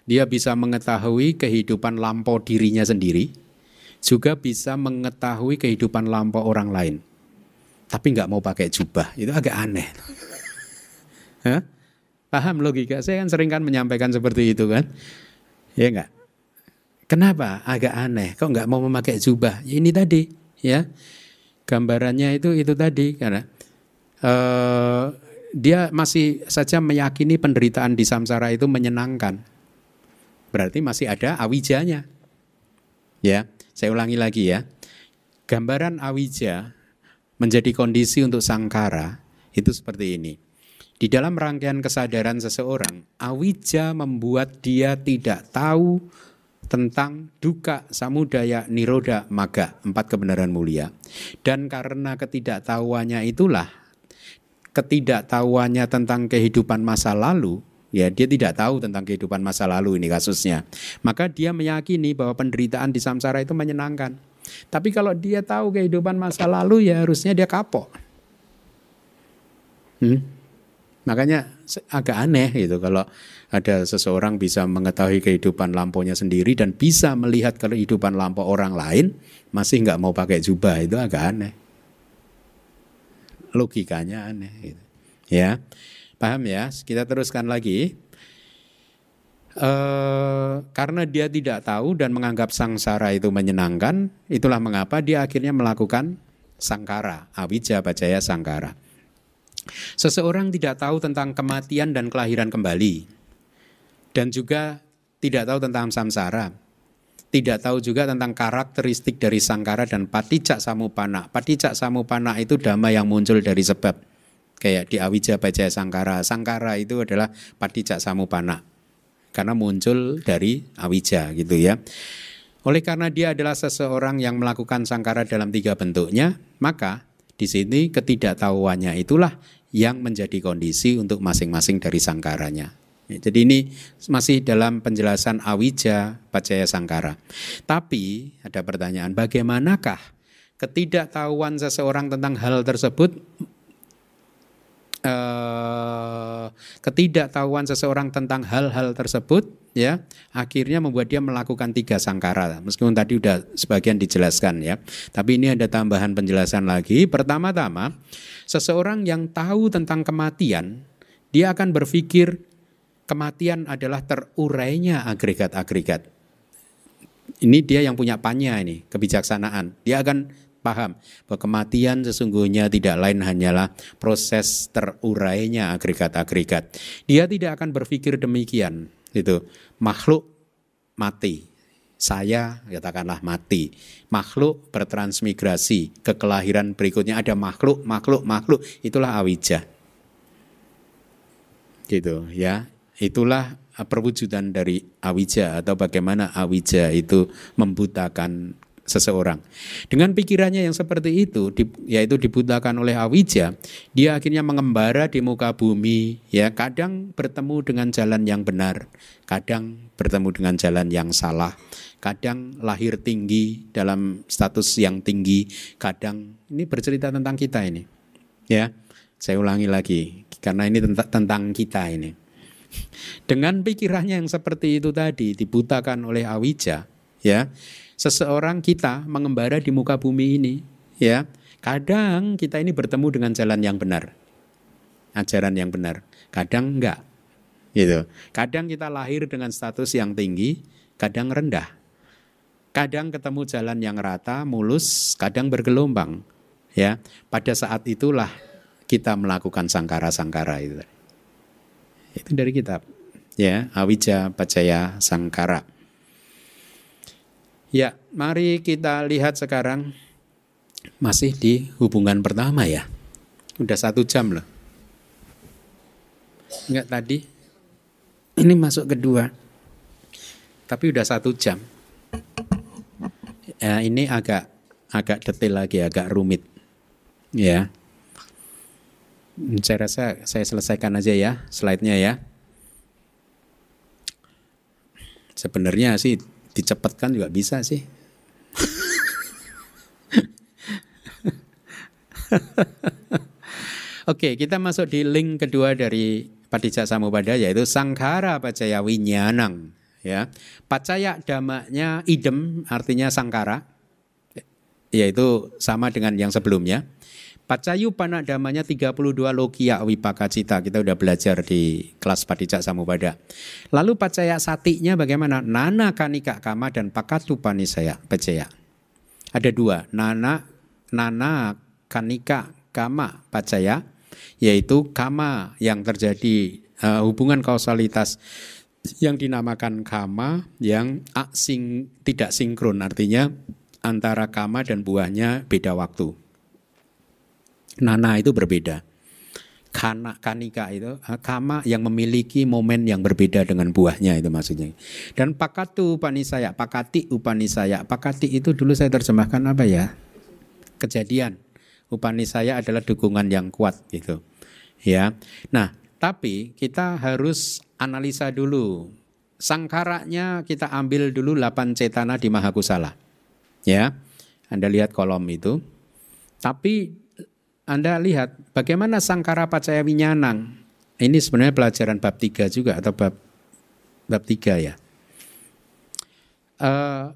Dia bisa mengetahui kehidupan lampau dirinya sendiri, juga bisa mengetahui kehidupan lampau orang lain. Tapi nggak mau pakai jubah, itu agak aneh. Hah? Paham logika? Saya kan sering kan menyampaikan seperti itu kan, ya nggak? Kenapa agak aneh? Kok nggak mau memakai jubah? Ini tadi, ya gambarannya itu itu tadi karena uh, dia masih saja meyakini penderitaan di samsara itu menyenangkan. Berarti masih ada awijanya. Ya, saya ulangi lagi ya. Gambaran awija menjadi kondisi untuk sangkara itu seperti ini. Di dalam rangkaian kesadaran seseorang, awija membuat dia tidak tahu tentang duka, samudaya, niroda, maga, empat kebenaran mulia. Dan karena ketidaktahuannya itulah ketidaktahuannya tentang kehidupan masa lalu, ya dia tidak tahu tentang kehidupan masa lalu ini kasusnya. Maka dia meyakini bahwa penderitaan di samsara itu menyenangkan. Tapi kalau dia tahu kehidupan masa lalu ya harusnya dia kapok. Hmm? Makanya agak aneh gitu kalau ada seseorang bisa mengetahui kehidupan lampunya sendiri dan bisa melihat kehidupan lampu orang lain masih nggak mau pakai jubah itu agak aneh logikanya aneh gitu. Ya. Paham ya? Kita teruskan lagi. E, karena dia tidak tahu dan menganggap sangsara itu menyenangkan, itulah mengapa dia akhirnya melakukan sangkara, awija bajaya sangkara. Seseorang tidak tahu tentang kematian dan kelahiran kembali, dan juga tidak tahu tentang samsara, tidak tahu juga tentang karakteristik dari sangkara dan paticak samupana. Paticak samupana itu dhamma yang muncul dari sebab. Kayak di Awija Bajaya Sangkara. Sangkara itu adalah paticak samupana. Karena muncul dari Awija gitu ya. Oleh karena dia adalah seseorang yang melakukan sangkara dalam tiga bentuknya, maka di sini ketidaktahuannya itulah yang menjadi kondisi untuk masing-masing dari sangkaranya. Ya, jadi ini masih dalam penjelasan Awija Pacaya Sangkara. Tapi ada pertanyaan, bagaimanakah ketidaktahuan seseorang tentang hal tersebut eh, ketidaktahuan seseorang tentang hal-hal tersebut ya akhirnya membuat dia melakukan tiga sangkara meskipun tadi sudah sebagian dijelaskan ya tapi ini ada tambahan penjelasan lagi pertama-tama seseorang yang tahu tentang kematian dia akan berpikir kematian adalah terurainya agregat-agregat. Ini dia yang punya panya ini, kebijaksanaan. Dia akan paham bahwa kematian sesungguhnya tidak lain hanyalah proses terurainya agregat-agregat. Dia tidak akan berpikir demikian. Itu makhluk mati. Saya katakanlah mati. Makhluk bertransmigrasi ke kelahiran berikutnya ada makhluk, makhluk, makhluk. Itulah awija. Gitu ya. Itulah perwujudan dari awija atau bagaimana awija itu membutakan seseorang. Dengan pikirannya yang seperti itu, yaitu dibutakan oleh awija, dia akhirnya mengembara di muka bumi, ya kadang bertemu dengan jalan yang benar, kadang bertemu dengan jalan yang salah, kadang lahir tinggi dalam status yang tinggi, kadang ini bercerita tentang kita ini, ya. Saya ulangi lagi, karena ini tentang, tentang kita ini. Dengan pikirannya yang seperti itu tadi dibutakan oleh awija, ya. Seseorang kita mengembara di muka bumi ini, ya. Kadang kita ini bertemu dengan jalan yang benar. Ajaran yang benar. Kadang enggak. Gitu. Kadang kita lahir dengan status yang tinggi, kadang rendah. Kadang ketemu jalan yang rata, mulus, kadang bergelombang. Ya, pada saat itulah kita melakukan sangkara-sangkara itu. Itu dari kitab. Ya, Awija Pacaya Sangkara. Ya, mari kita lihat sekarang masih di hubungan pertama ya. Udah satu jam loh. Enggak tadi. Ini masuk kedua. Tapi udah satu jam. Ya, ini agak agak detail lagi, agak rumit. Ya. Saya rasa saya selesaikan aja ya slide-nya ya. Sebenarnya sih dicepatkan juga bisa sih. Oke, kita masuk di link kedua dari Padijak Samupada yaitu Sangkara Pacaya Winyanang. Ya, Pacaya damanya idem artinya sangkara, yaitu sama dengan yang sebelumnya. Pacayu damanya 32 logia wipaka cita. Kita udah belajar di kelas Padijak Samupada. Lalu pacaya satinya bagaimana? Nana kanika kama dan pakatu panisaya pacaya. Ada dua, nana nana kanika kama pacaya yaitu kama yang terjadi uh, hubungan kausalitas yang dinamakan kama yang asing tidak sinkron artinya antara kama dan buahnya beda waktu. Nana itu berbeda. Kana kanika itu eh, kama yang memiliki momen yang berbeda dengan buahnya itu maksudnya. Dan pakatu upanisaya, pakati upanisaya. Pakati itu dulu saya terjemahkan apa ya? Kejadian. Upanisaya adalah dukungan yang kuat gitu. Ya. Nah, tapi kita harus analisa dulu. Sangkaranya kita ambil dulu 8 cetana di Mahakusala. Ya. Anda lihat kolom itu. Tapi anda lihat bagaimana sangkara pacaya winyanang. Ini sebenarnya pelajaran bab 3 juga atau bab bab 3 ya. Uh,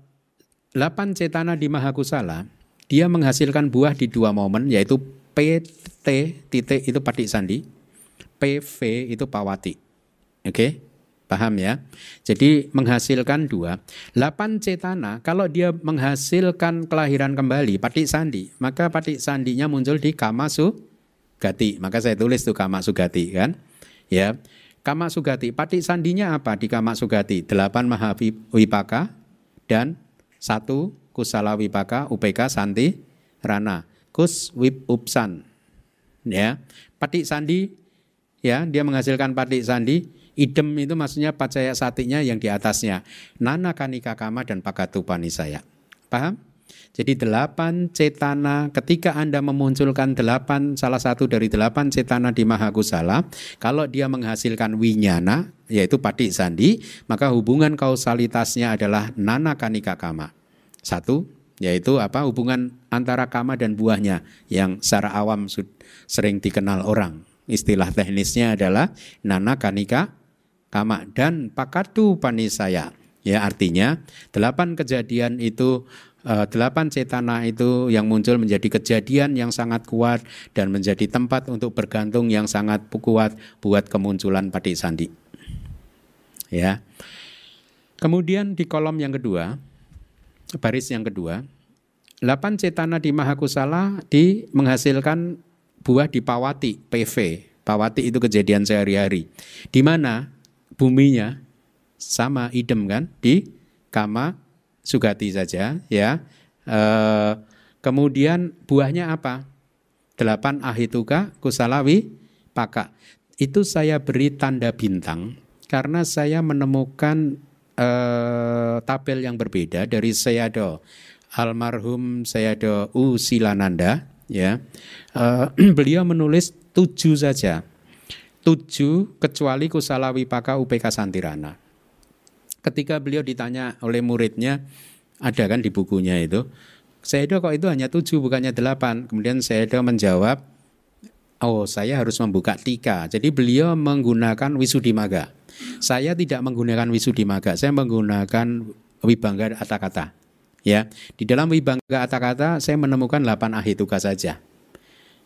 8 cetana di Mahakusala, dia menghasilkan buah di dua momen yaitu PT titik itu patik sandi, PV itu pawati. Oke? Okay? Paham ya? Jadi menghasilkan dua. Delapan cetana, kalau dia menghasilkan kelahiran kembali, patik sandi, maka patik sandinya muncul di kama sugati. Maka saya tulis tuh kama sugati kan. Ya, kama sugati. Patik sandinya apa di kama sugati? Delapan mahavipaka dan satu kusala wipaka, upk, santi, rana. Kus wip upsan. Ya, patik sandi, ya dia menghasilkan patik sandi Idem itu maksudnya pacaya satinya yang di atasnya. Nana kanika kama dan pakatu panisaya. Paham? Jadi delapan cetana ketika Anda memunculkan delapan salah satu dari delapan cetana di Mahakusala, kalau dia menghasilkan winyana yaitu patik sandi, maka hubungan kausalitasnya adalah nana kanika kama. Satu, yaitu apa hubungan antara kama dan buahnya yang secara awam sering dikenal orang. Istilah teknisnya adalah nana kanika kama dan pakatu panisaya. Ya artinya delapan kejadian itu uh, delapan cetana itu yang muncul menjadi kejadian yang sangat kuat dan menjadi tempat untuk bergantung yang sangat kuat buat kemunculan pati sandi. Ya. Kemudian di kolom yang kedua, baris yang kedua, delapan cetana di Mahakusala di menghasilkan buah di Pawati, PV. Pawati itu kejadian sehari-hari. Di mana buminya sama idem kan di kama sugati saja ya. E, kemudian buahnya apa? Delapan ahituka kusalawi paka. Itu saya beri tanda bintang karena saya menemukan e, tabel yang berbeda dari Sayado almarhum Sayado Usilananda ya. E, beliau menulis tujuh saja tujuh kecuali kusala wipaka UPK Santirana. Ketika beliau ditanya oleh muridnya, ada kan di bukunya itu, Sedo kok itu hanya tujuh bukannya delapan. Kemudian Sedo menjawab, oh saya harus membuka tika. Jadi beliau menggunakan wisudimaga. Saya tidak menggunakan wisudimaga, saya menggunakan wibangga kata-kata. Ya, di dalam wibangga kata-kata saya menemukan delapan ahituka saja.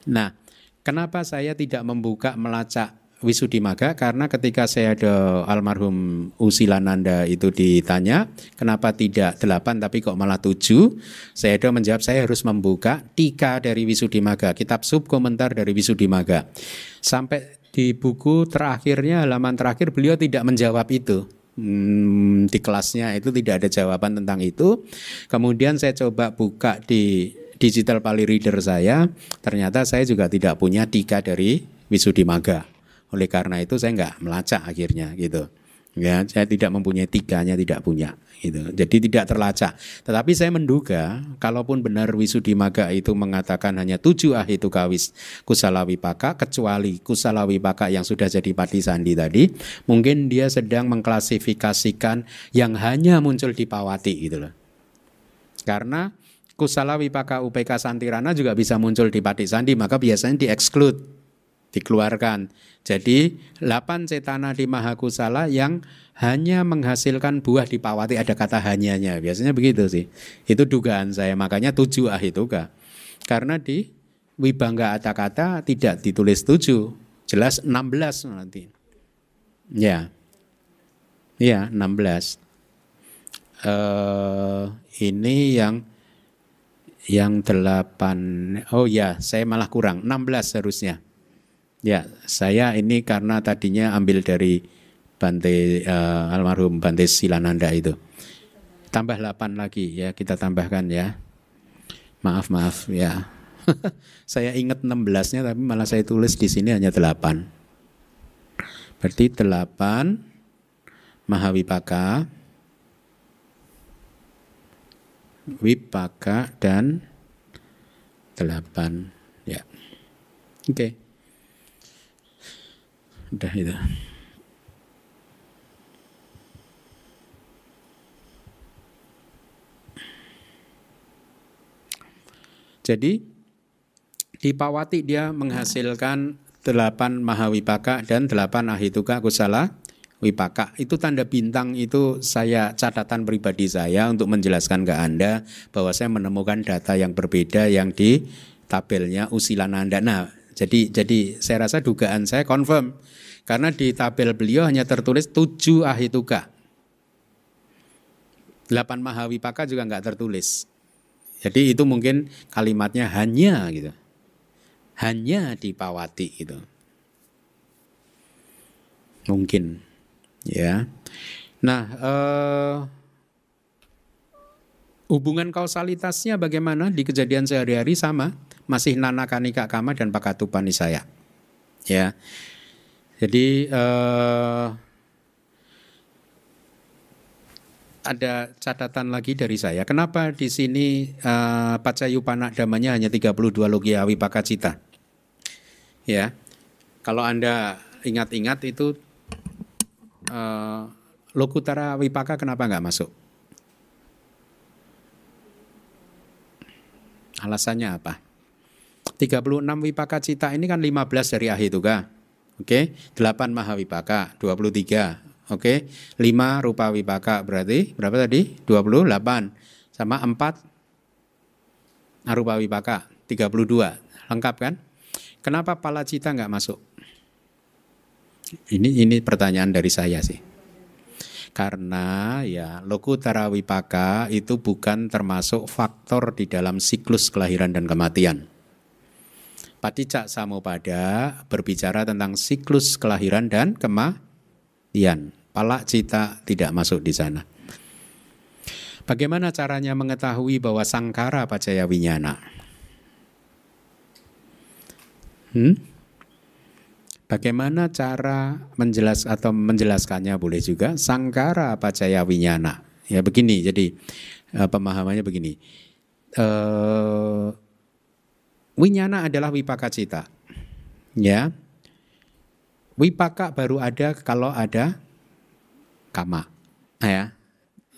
Nah, kenapa saya tidak membuka melacak Wisudimaga karena ketika saya ada almarhum Usilananda itu ditanya kenapa tidak delapan tapi kok malah tujuh saya ada menjawab saya harus membuka tika dari Wisudimaga kitab sub komentar dari Wisudimaga sampai di buku terakhirnya halaman terakhir beliau tidak menjawab itu hmm, di kelasnya itu tidak ada jawaban tentang itu. Kemudian saya coba buka di digital Pali Reader saya, ternyata saya juga tidak punya tiga dari Wisudi Maga. Oleh karena itu saya nggak melacak akhirnya gitu. Ya, saya tidak mempunyai tiganya, tidak punya gitu. Jadi tidak terlacak. Tetapi saya menduga, kalaupun benar Wisudi Maga itu mengatakan hanya tujuh ah itu kawis kusala wipaka, kecuali kusala wipaka yang sudah jadi pati sandi tadi, mungkin dia sedang mengklasifikasikan yang hanya muncul di Pawati gitu loh. Karena kusala wipaka UPK Santirana juga bisa muncul di pati sandi, maka biasanya di-exclude dikeluarkan. Jadi 8 cetana di Mahakusala yang hanya menghasilkan buah di Pawati ada kata hanyanya. Biasanya begitu sih. Itu dugaan saya. Makanya tujuh ahituka. Karena di Wibangga kata tidak ditulis tujuh. Jelas 16 nanti. Ya. Ya, 16. Uh, ini yang yang delapan oh ya saya malah kurang 16 seharusnya Ya, saya ini karena tadinya ambil dari Bante uh, almarhum Bante Silananda itu. Tambah 8 lagi ya, kita tambahkan ya. Maaf, maaf ya. saya ingat 16-nya tapi malah saya tulis di sini hanya 8. Berarti 8 Mahawipaka Wipaka dan 8 ya. Oke. Okay. Udah itu. Jadi di Pawati dia menghasilkan delapan mahawipaka dan delapan ahituka kusala wipaka. Itu tanda bintang itu saya catatan pribadi saya untuk menjelaskan ke Anda bahwa saya menemukan data yang berbeda yang di tabelnya usilan Anda. Nah, jadi jadi saya rasa dugaan saya confirm karena di tabel beliau hanya tertulis tujuh ahituka. Delapan mahawipaka juga nggak tertulis. Jadi itu mungkin kalimatnya hanya gitu. Hanya di Pawati gitu. Mungkin ya. Nah, eh, hubungan kausalitasnya bagaimana di kejadian sehari-hari sama, masih nana kanika kama dan pakatupani saya. Ya. Jadi uh, ada catatan lagi dari saya. Kenapa di sini uh, Pacayupana damanya hanya 32 logia wipakacita? Ya. Kalau Anda ingat-ingat itu uh, Lokutara Wipaka kenapa nggak masuk? Alasannya apa? 36 Wipaka Cita ini kan 15 dari Ahituga. Oke, okay? 8 mahawipaka, 23. Oke, okay? 5 rupa wipaka berarti berapa tadi? 28 sama 4 arupa wipaka, 32. Lengkap kan? Kenapa pala cita nggak masuk? Ini ini pertanyaan dari saya sih. Karena ya lokutara wipaka itu bukan termasuk faktor di dalam siklus kelahiran dan kematian. Paticak Samupada berbicara tentang siklus kelahiran dan kematian. Palak cita tidak masuk di sana. Bagaimana caranya mengetahui bahwa sangkara pacaya winyana? Hmm? Bagaimana cara menjelas atau menjelaskannya boleh juga sangkara pacaya winyana. Ya begini, jadi eh, pemahamannya begini. Eh, Winyana adalah wipaka cita. Ya. Wipaka baru ada kalau ada kama. Ya.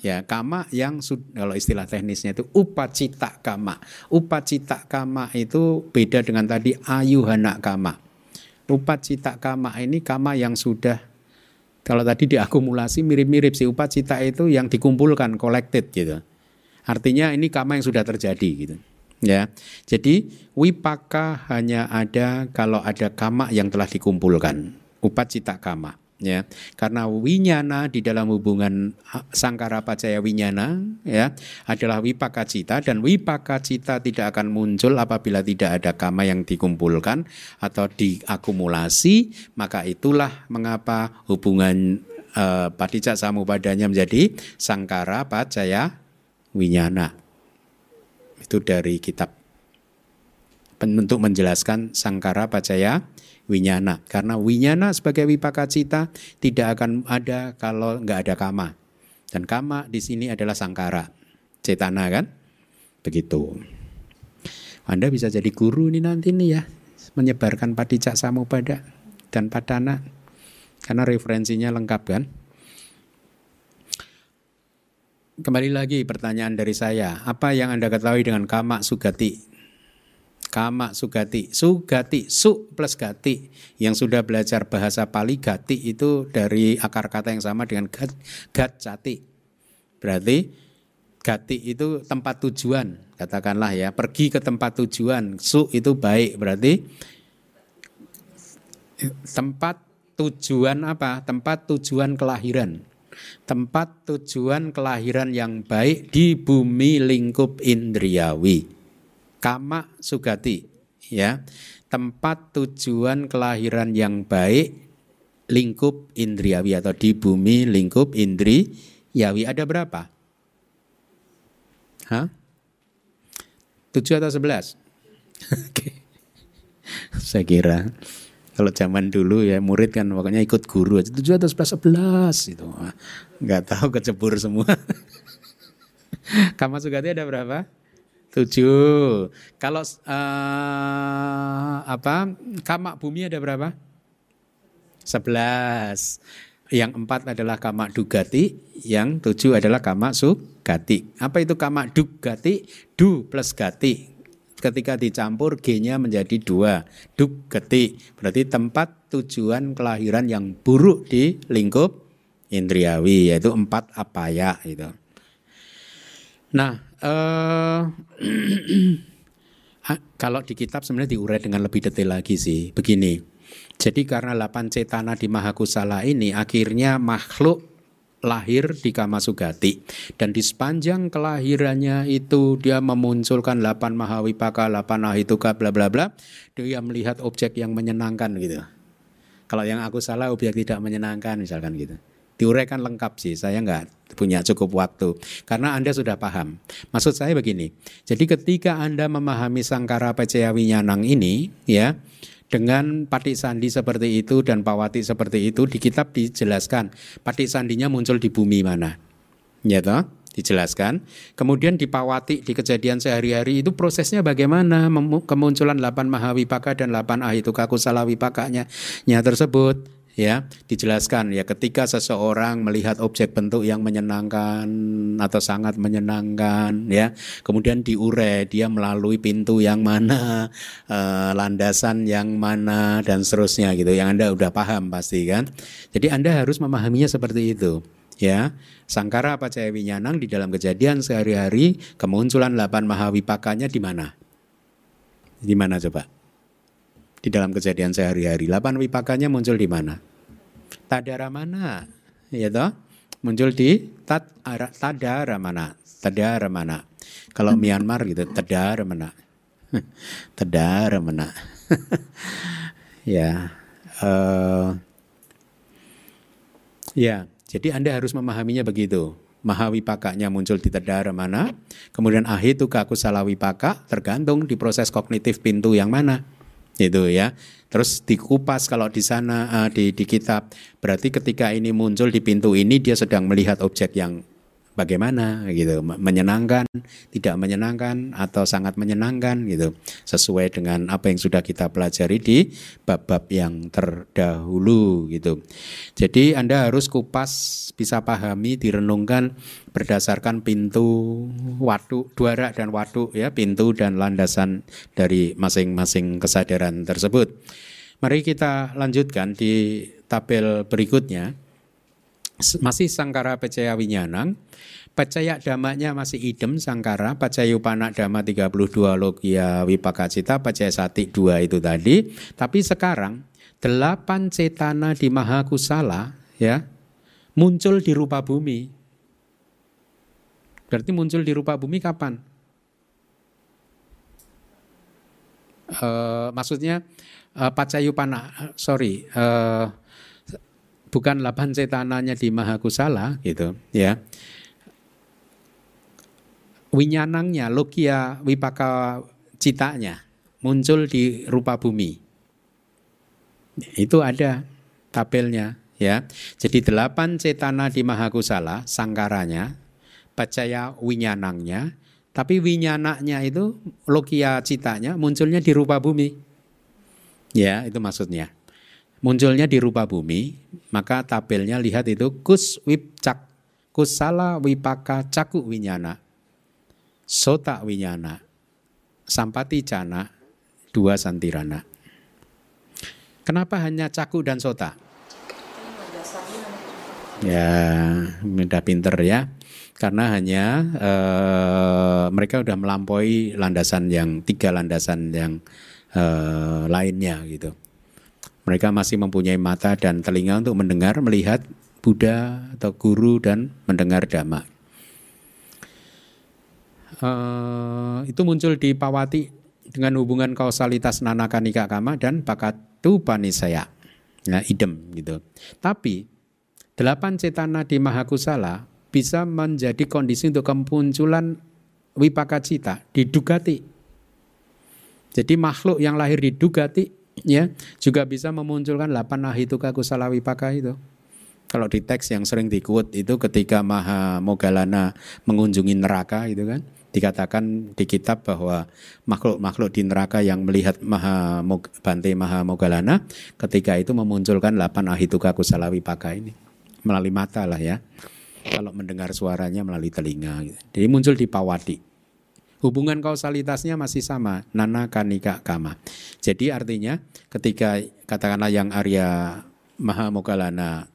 Ya, kama yang kalau istilah teknisnya itu upacita kama. Upacita kama itu beda dengan tadi ayuhana kama. Upacita kama ini kama yang sudah kalau tadi diakumulasi mirip-mirip si upacita itu yang dikumpulkan, collected gitu. Artinya ini kama yang sudah terjadi gitu. Ya, jadi wipaka hanya ada kalau ada kama yang telah dikumpulkan, upacita kama. Ya, karena winyana di dalam hubungan sangkara pacaya winyana ya adalah wipaka cita dan wipaka cita tidak akan muncul apabila tidak ada kama yang dikumpulkan atau diakumulasi maka itulah mengapa hubungan uh, padicak samupadanya menjadi sangkara pacaya winyana. Itu dari kitab untuk menjelaskan sangkara pacaya winyana. Karena winyana sebagai wipaka cita tidak akan ada kalau nggak ada kama. Dan kama di sini adalah sangkara, cetana kan? Begitu. Anda bisa jadi guru nih nanti nih ya, menyebarkan padicak samupada dan padana. Karena referensinya lengkap kan? Kembali lagi pertanyaan dari saya, apa yang Anda ketahui dengan kama sugati? Kama sugati, sugati, su plus gati. Yang sudah belajar bahasa Pali gati itu dari akar kata yang sama dengan gat, gat cati. Berarti gati itu tempat tujuan, katakanlah ya, pergi ke tempat tujuan. Su itu baik, berarti tempat tujuan apa? Tempat tujuan kelahiran tempat tujuan kelahiran yang baik di bumi lingkup indriawi. Kama sugati, ya. Tempat tujuan kelahiran yang baik lingkup indriawi atau di bumi lingkup indriawi ada berapa? Hah? Tujuh atau sebelas? Oke. Saya kira kalau zaman dulu ya murid kan pokoknya ikut guru aja tujuh atau sebelas sebelas itu nggak tahu kecebur semua. Kama Sugati ada berapa? Tujuh. Kalau uh, apa? Kama Bumi ada berapa? Sebelas. Yang empat adalah kama dugati, yang tujuh adalah kama sugati. Apa itu kama dugati? Du plus gati ketika dicampur G-nya menjadi dua. Duk geti. Berarti tempat tujuan kelahiran yang buruk di lingkup indriawi yaitu empat apaya itu. Nah, eh, kalau di kitab sebenarnya diurai dengan lebih detail lagi sih. Begini. Jadi karena delapan cetana di Mahakusala ini akhirnya makhluk lahir di Kamasugati dan di sepanjang kelahirannya itu dia memunculkan 8 mahawipaka, 8 ahituka bla bla bla. Dia melihat objek yang menyenangkan gitu. Kalau yang aku salah objek tidak menyenangkan misalkan gitu. Diuraikan lengkap sih, saya nggak punya cukup waktu. Karena Anda sudah paham. Maksud saya begini, jadi ketika Anda memahami Sangkara Pecaya Winyanang ini, ya, dengan patik sandi seperti itu dan pawati seperti itu di kitab dijelaskan patik sandinya muncul di bumi mana. Ya toh dijelaskan. Kemudian di pawati di kejadian sehari-hari itu prosesnya bagaimana? Kemunculan 8 mahawipaka dan 8 ahituka kusala wipakanya nya tersebut ya dijelaskan ya ketika seseorang melihat objek bentuk yang menyenangkan atau sangat menyenangkan ya kemudian diure dia melalui pintu yang mana eh, landasan yang mana dan seterusnya gitu. Yang anda udah paham pasti kan? Jadi anda harus memahaminya seperti itu ya. Sangkara apa cahaya winyanang di dalam kejadian sehari-hari kemunculan 8 mahawipakanya di mana? Di mana coba di dalam kejadian sehari-hari. Lapan wipakanya muncul di mana? Tadara mana? Ya toh? Muncul di tat tadara mana? Tadara mana? Kalau Myanmar gitu, tadara mana? tadara mana? ya. Uh, ya, jadi Anda harus memahaminya begitu. Mahawipakanya muncul di tedara mana, kemudian ahit itu kaku salawipaka tergantung di proses kognitif pintu yang mana itu ya. Terus dikupas kalau di sana uh, di di kitab berarti ketika ini muncul di pintu ini dia sedang melihat objek yang bagaimana gitu. Menyenangkan tidak menyenangkan atau sangat menyenangkan gitu. Sesuai dengan apa yang sudah kita pelajari di bab-bab yang terdahulu gitu. Jadi anda harus kupas bisa pahami direnungkan berdasarkan pintu waduk duara dan waduk ya pintu dan landasan dari masing-masing kesadaran tersebut. Mari kita lanjutkan di tabel berikutnya masih sangkara pecaya winyanang Pacaya damanya masih idem sangkara, pacayupana dama 32 logia wipakacita, pacaya sati 2 itu tadi. Tapi sekarang delapan cetana di Mahakusala ya muncul di rupa bumi. Berarti muncul di rupa bumi kapan? Uh, maksudnya uh, pacayupana, sorry, uh, bukan delapan cetananya di Mahakusala gitu ya. Winyanangnya, logia wipaka citanya muncul di rupa bumi. Itu ada tabelnya ya. Jadi delapan cetana di Mahakusala, sangkaranya, pacaya winyanangnya, tapi winyanaknya itu logia citanya munculnya di rupa bumi. Ya, itu maksudnya munculnya di rupa bumi, maka tabelnya lihat itu kus wipcak kusala wipaka caku winyana sota winyana sampati cana dua santirana. Kenapa hanya caku dan sota? Ya, mudah pinter ya. Karena hanya eh, mereka sudah melampaui landasan yang tiga landasan yang eh, lainnya gitu. Mereka masih mempunyai mata dan telinga untuk mendengar, melihat Buddha atau guru dan mendengar dhamma. Uh, itu muncul di Pawati dengan hubungan kausalitas nanakanika kama dan pakatu panisaya. Nah, idem gitu. Tapi delapan cetana di Mahakusala bisa menjadi kondisi untuk kemunculan wipaka cita di Dugati. Jadi makhluk yang lahir di Dugati ya juga bisa memunculkan delapan ahituka kusala wipaka itu. Kalau di teks yang sering dikut itu ketika Maha Mogalana mengunjungi neraka itu kan dikatakan di kitab bahwa makhluk-makhluk di neraka yang melihat Maha Bante Maha Mogalana ketika itu memunculkan delapan ahituka kusala wipaka ini melalui mata lah ya. Kalau mendengar suaranya melalui telinga. Gitu. Jadi muncul di Pawati. Hubungan kausalitasnya masih sama, nana kanika kama. Jadi artinya ketika katakanlah yang Arya Maha Mogalana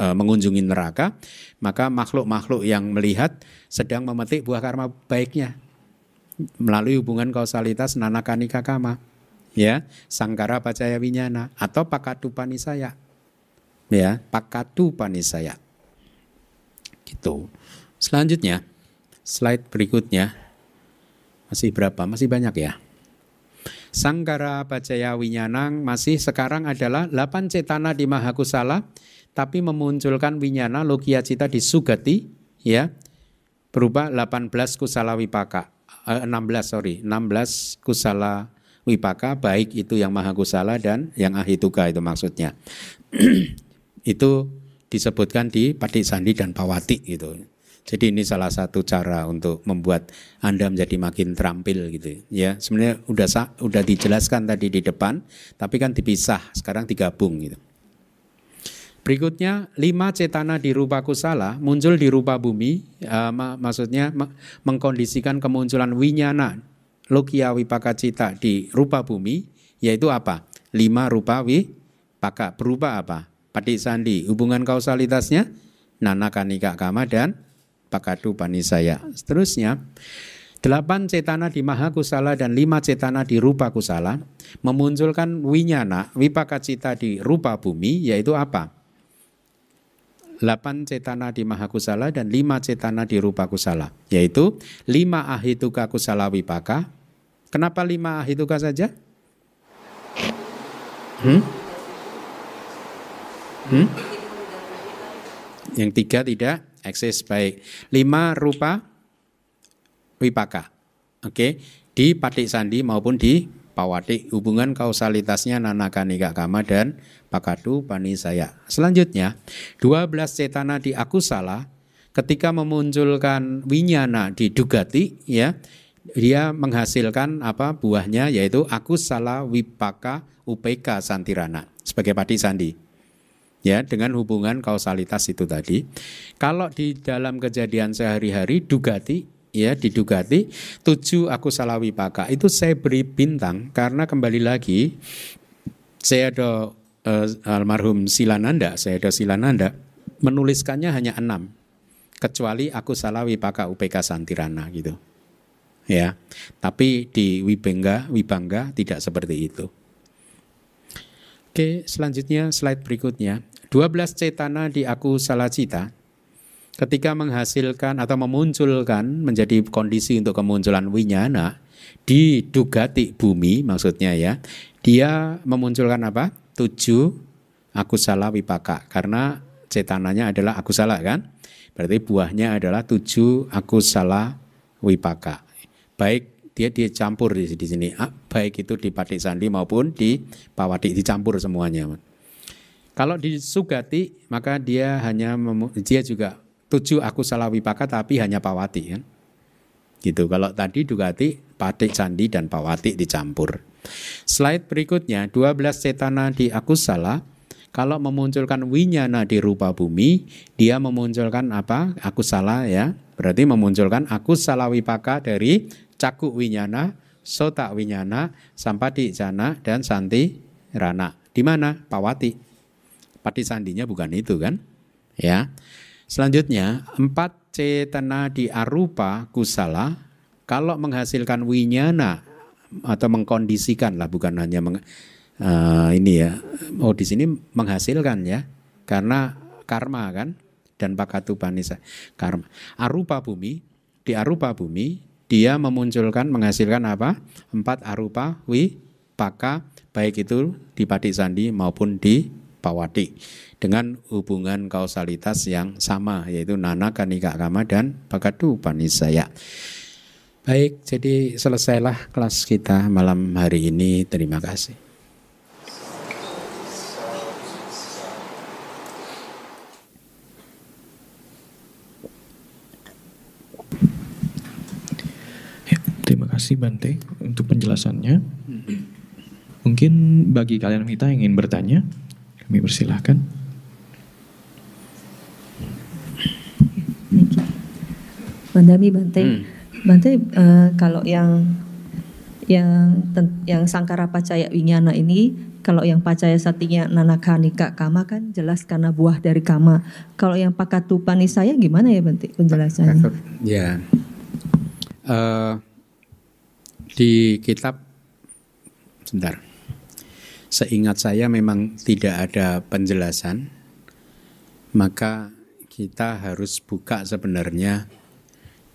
e, mengunjungi neraka, maka makhluk-makhluk yang melihat sedang memetik buah karma baiknya melalui hubungan kausalitas nana kanika kama. Ya, sangkara pacaya winyana atau pakatu panisaya. Ya, pakatu panisaya. Gitu. Selanjutnya, slide berikutnya. Masih berapa? Masih banyak ya. Sangkara Bajaya Winyanang masih sekarang adalah 8 cetana di Mahakusala tapi memunculkan winyana logia cita di Sugati ya berupa 18 kusala wipaka eh, 16 sorry 16 kusala wipaka baik itu yang Mahakusala dan yang Ahituka itu maksudnya itu disebutkan di Padik Sandi dan Pawati gitu jadi ini salah satu cara untuk membuat Anda menjadi makin terampil gitu ya. Sebenarnya udah udah dijelaskan tadi di depan, tapi kan dipisah, sekarang digabung gitu. Berikutnya lima cetana di rupa kusala muncul di rupa bumi, uh, mak maksudnya mengkondisikan kemunculan winyana logia wipaka cita di rupa bumi, yaitu apa? Lima rupa wipaka berupa apa? Padik sandi, hubungan kausalitasnya nana kanika kama dan pakadu panisaya. Seterusnya, delapan cetana di maha kusala dan lima cetana di rupa kusala memunculkan winyana, wipaka cita di rupa bumi, yaitu apa? Delapan cetana di maha kusala dan lima cetana di rupa kusala, yaitu lima ahituka kusala wipaka. Kenapa lima ahituka saja? Hmm? Hmm? Yang tiga tidak eksis baik. Lima rupa wipaka. Oke, di patik sandi maupun di pawatik hubungan kausalitasnya nanaka nika kama dan pakadu panisaya. Selanjutnya, 12 cetana di akusala ketika memunculkan winyana di dugati ya dia menghasilkan apa buahnya yaitu akusala wipaka upeka santirana sebagai patik sandi ya dengan hubungan kausalitas itu tadi. Kalau di dalam kejadian sehari-hari dugati ya didugati tujuh aku salah wipaka itu saya beri bintang karena kembali lagi saya ada uh, almarhum Silananda, saya ada Silananda menuliskannya hanya enam kecuali aku salah wipaka UPK Santirana gitu. Ya. Tapi di Wibengga, Wibangga tidak seperti itu. Oke, selanjutnya slide berikutnya. 12 cetana di aku salacita ketika menghasilkan atau memunculkan menjadi kondisi untuk kemunculan winyana di dugati bumi maksudnya ya dia memunculkan apa tujuh akusala wipaka karena cetananya adalah akusala kan? Berarti buahnya adalah tujuh akusala wipaka. Baik dia dicampur di, di sini, ah, baik itu di patik sandi maupun di pawati dicampur semuanya. Kalau di sugati maka dia hanya dia juga tujuh akusala wipaka tapi hanya pawati kan. Gitu. Kalau tadi dugati patik sandi dan pawati dicampur. Slide berikutnya 12 cetana di akusala kalau memunculkan winyana di rupa bumi, dia memunculkan apa? Aku salah ya. Berarti memunculkan aku salah wipaka dari cakuk winyana, sota winyana, sampati jana, dan santi rana. Di mana? Pawati. Pati sandinya bukan itu kan? Ya. Selanjutnya, empat cetana di arupa kusala, kalau menghasilkan winyana atau mengkondisikan lah, bukan hanya meng, uh, ini ya oh di sini menghasilkan ya karena karma kan dan pakatu panisa karma arupa bumi di arupa bumi dia memunculkan menghasilkan apa empat arupa wi paka baik itu di padik sandi maupun di pawati dengan hubungan kausalitas yang sama yaitu nana kanika kama dan pakatu panisaya Baik, jadi selesailah kelas kita malam hari ini. Terima kasih.
Terima kasih Bante untuk penjelasannya. Mungkin bagi kalian kita yang ingin bertanya, kami persilahkan.
Bandami Bante, hmm. Bante uh, kalau yang yang yang sangkara pacaya winyana ini kalau yang pacaya satinya nanakanika kama kan jelas karena buah dari kama. Kalau yang pakatu panisaya gimana ya Bante penjelasannya?
Ya. Uh, di kitab sebentar. Seingat saya memang tidak ada penjelasan, maka kita harus buka sebenarnya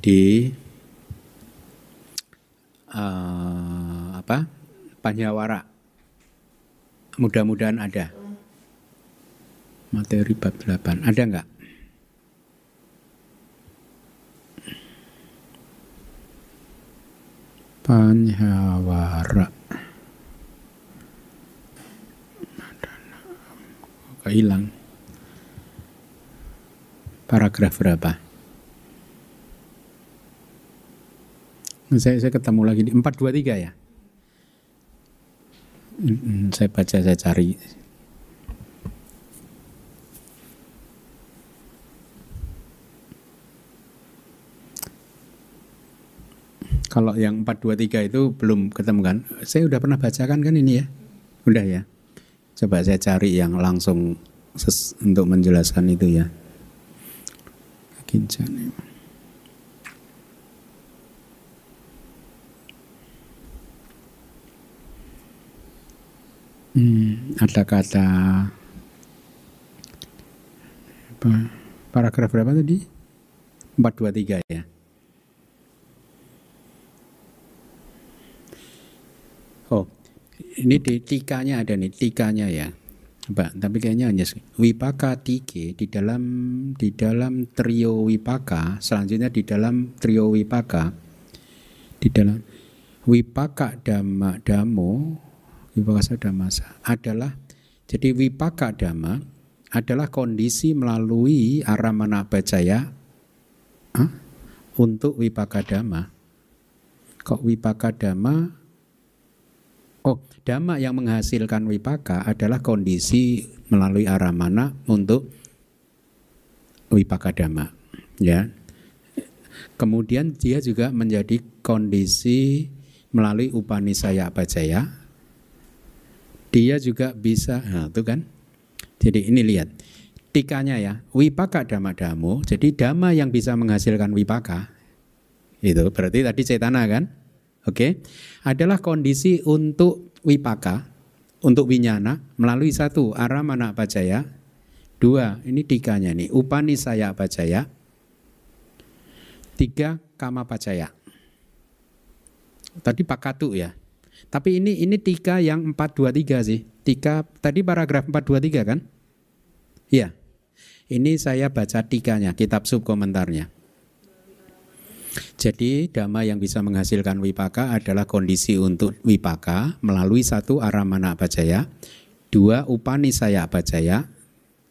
di uh, apa Panyawara. Mudah-mudahan ada materi bab 8. Ada enggak? Panhawara. Hilang? Paragraf berapa? Saya, saya ketemu lagi di 423 ya. Saya baca, saya cari Kalau yang 423 itu belum ketemu kan? Saya udah pernah bacakan kan ini ya? Udah ya? Coba saya cari yang langsung untuk menjelaskan itu ya. Kincane. Hmm, ada kata apa? Paragraf berapa tadi? 423 ya. Oh, ini di tikanya ada nih, tikanya ya. Coba, tapi kayaknya hanya wipaka tike di dalam di dalam trio wipaka, selanjutnya di dalam trio wipaka di dalam wipaka dhamma damo wipaka damasa adalah jadi wipaka dhamma adalah kondisi melalui aramana bacaya huh? untuk wipaka dhamma. Kok wipaka dhamma dhamma yang menghasilkan wipaka adalah kondisi melalui aramana untuk wipaka dhamma. Ya. Kemudian dia juga menjadi kondisi melalui upanisaya bajaya. Dia juga bisa, nah itu kan. Jadi ini lihat, tikanya ya, wipaka dhamma damo. Jadi dhamma yang bisa menghasilkan wipaka, itu berarti tadi cetana kan? Oke, okay? adalah kondisi untuk wipaka, untuk winyana melalui satu aramana bajaya, dua ini tiganya nih upanisaya bajaya, tiga kama bajaya. Tadi pakatu ya. Tapi ini ini tika yang 423 sih. Tika tadi paragraf 423 kan? Iya. Ini saya baca tikanya, kitab sub komentarnya. Jadi dhamma yang bisa menghasilkan wipaka adalah kondisi untuk wipaka melalui satu aramana bajaya, dua upanisaya bajaya,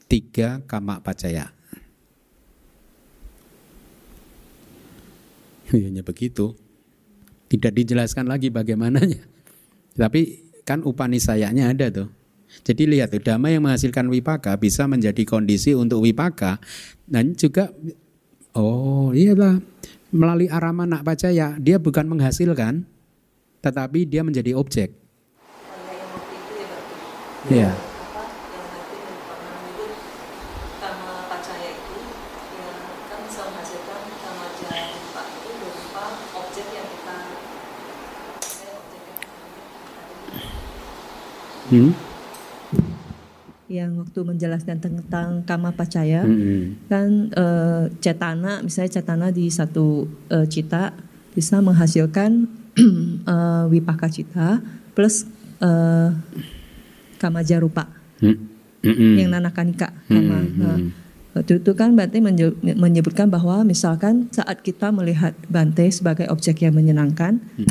tiga kama bajaya. Hanya begitu. Tidak dijelaskan lagi bagaimananya. Tapi kan upanisayanya ada tuh. Jadi lihat tuh dhamma yang menghasilkan wipaka bisa menjadi kondisi untuk wipaka dan juga oh iyalah melalui aramana bajaya dia bukan menghasilkan tetapi dia menjadi objek. Iya. Hmm?
Yang waktu menjelaskan tentang kama pacaya
Hmm.
kan eh, cetana misalnya cetana di satu eh, cita bisa menghasilkan eh, wipaka cita plus eh, kama jarupa
Hmm. Hmm.
yang nanakanika kama.
Hmm,
Nah, waktu itu kan Bante menye- menyebutkan bahwa misalkan saat kita melihat Bante sebagai objek yang menyenangkan,
Hmm.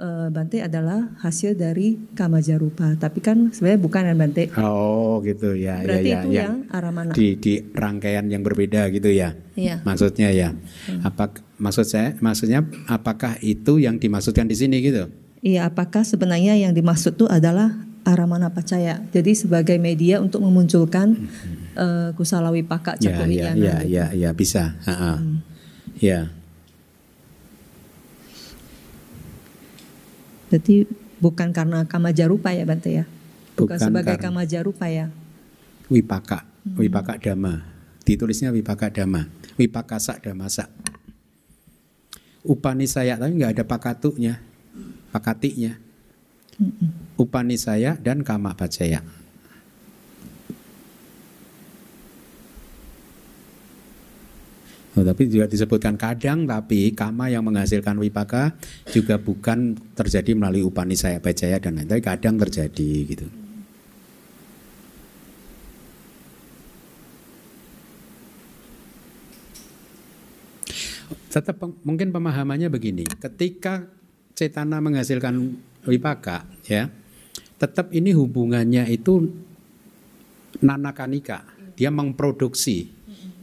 Eh, Bante adalah hasil dari kama jarupa. Tapi kan sebenarnya bukan kan Bante.
Oh gitu ya,
Berarti
ya, ya,
itu
ya.
yang aramana.
Di di rangkaian yang berbeda gitu ya.
Iya.
Maksudnya ya. Apa maksud saya maksudnya apakah itu yang dimaksudkan di sini gitu?
Iya, apakah sebenarnya yang dimaksud itu adalah aramana pacaya. Jadi sebagai media untuk memunculkan eh, kusala wipaka
Ya,
catur
ya, ya, ya, ya, bisa. Ha-ha. Ya.
Berarti bukan karena kama jarupa ya Bante ya? Bukan,
Bukan
sebagai
karena-
kama jarupa ya?
Wipaka, wipaka dhamma. Ditulisnya wipaka dhamma. Wipaka sak damasa. Upanisaya tapi nggak ada pakatunya, pakatinya. Upanisaya dan kama bacaya. Oh, tapi juga disebutkan kadang tapi kama yang menghasilkan wipaka juga bukan terjadi melalui upanisaya bacaya dan lain tapi kadang terjadi gitu. tetap mungkin pemahamannya begini ketika cetana menghasilkan wipaka ya tetap ini hubungannya itu nanakanika dia memproduksi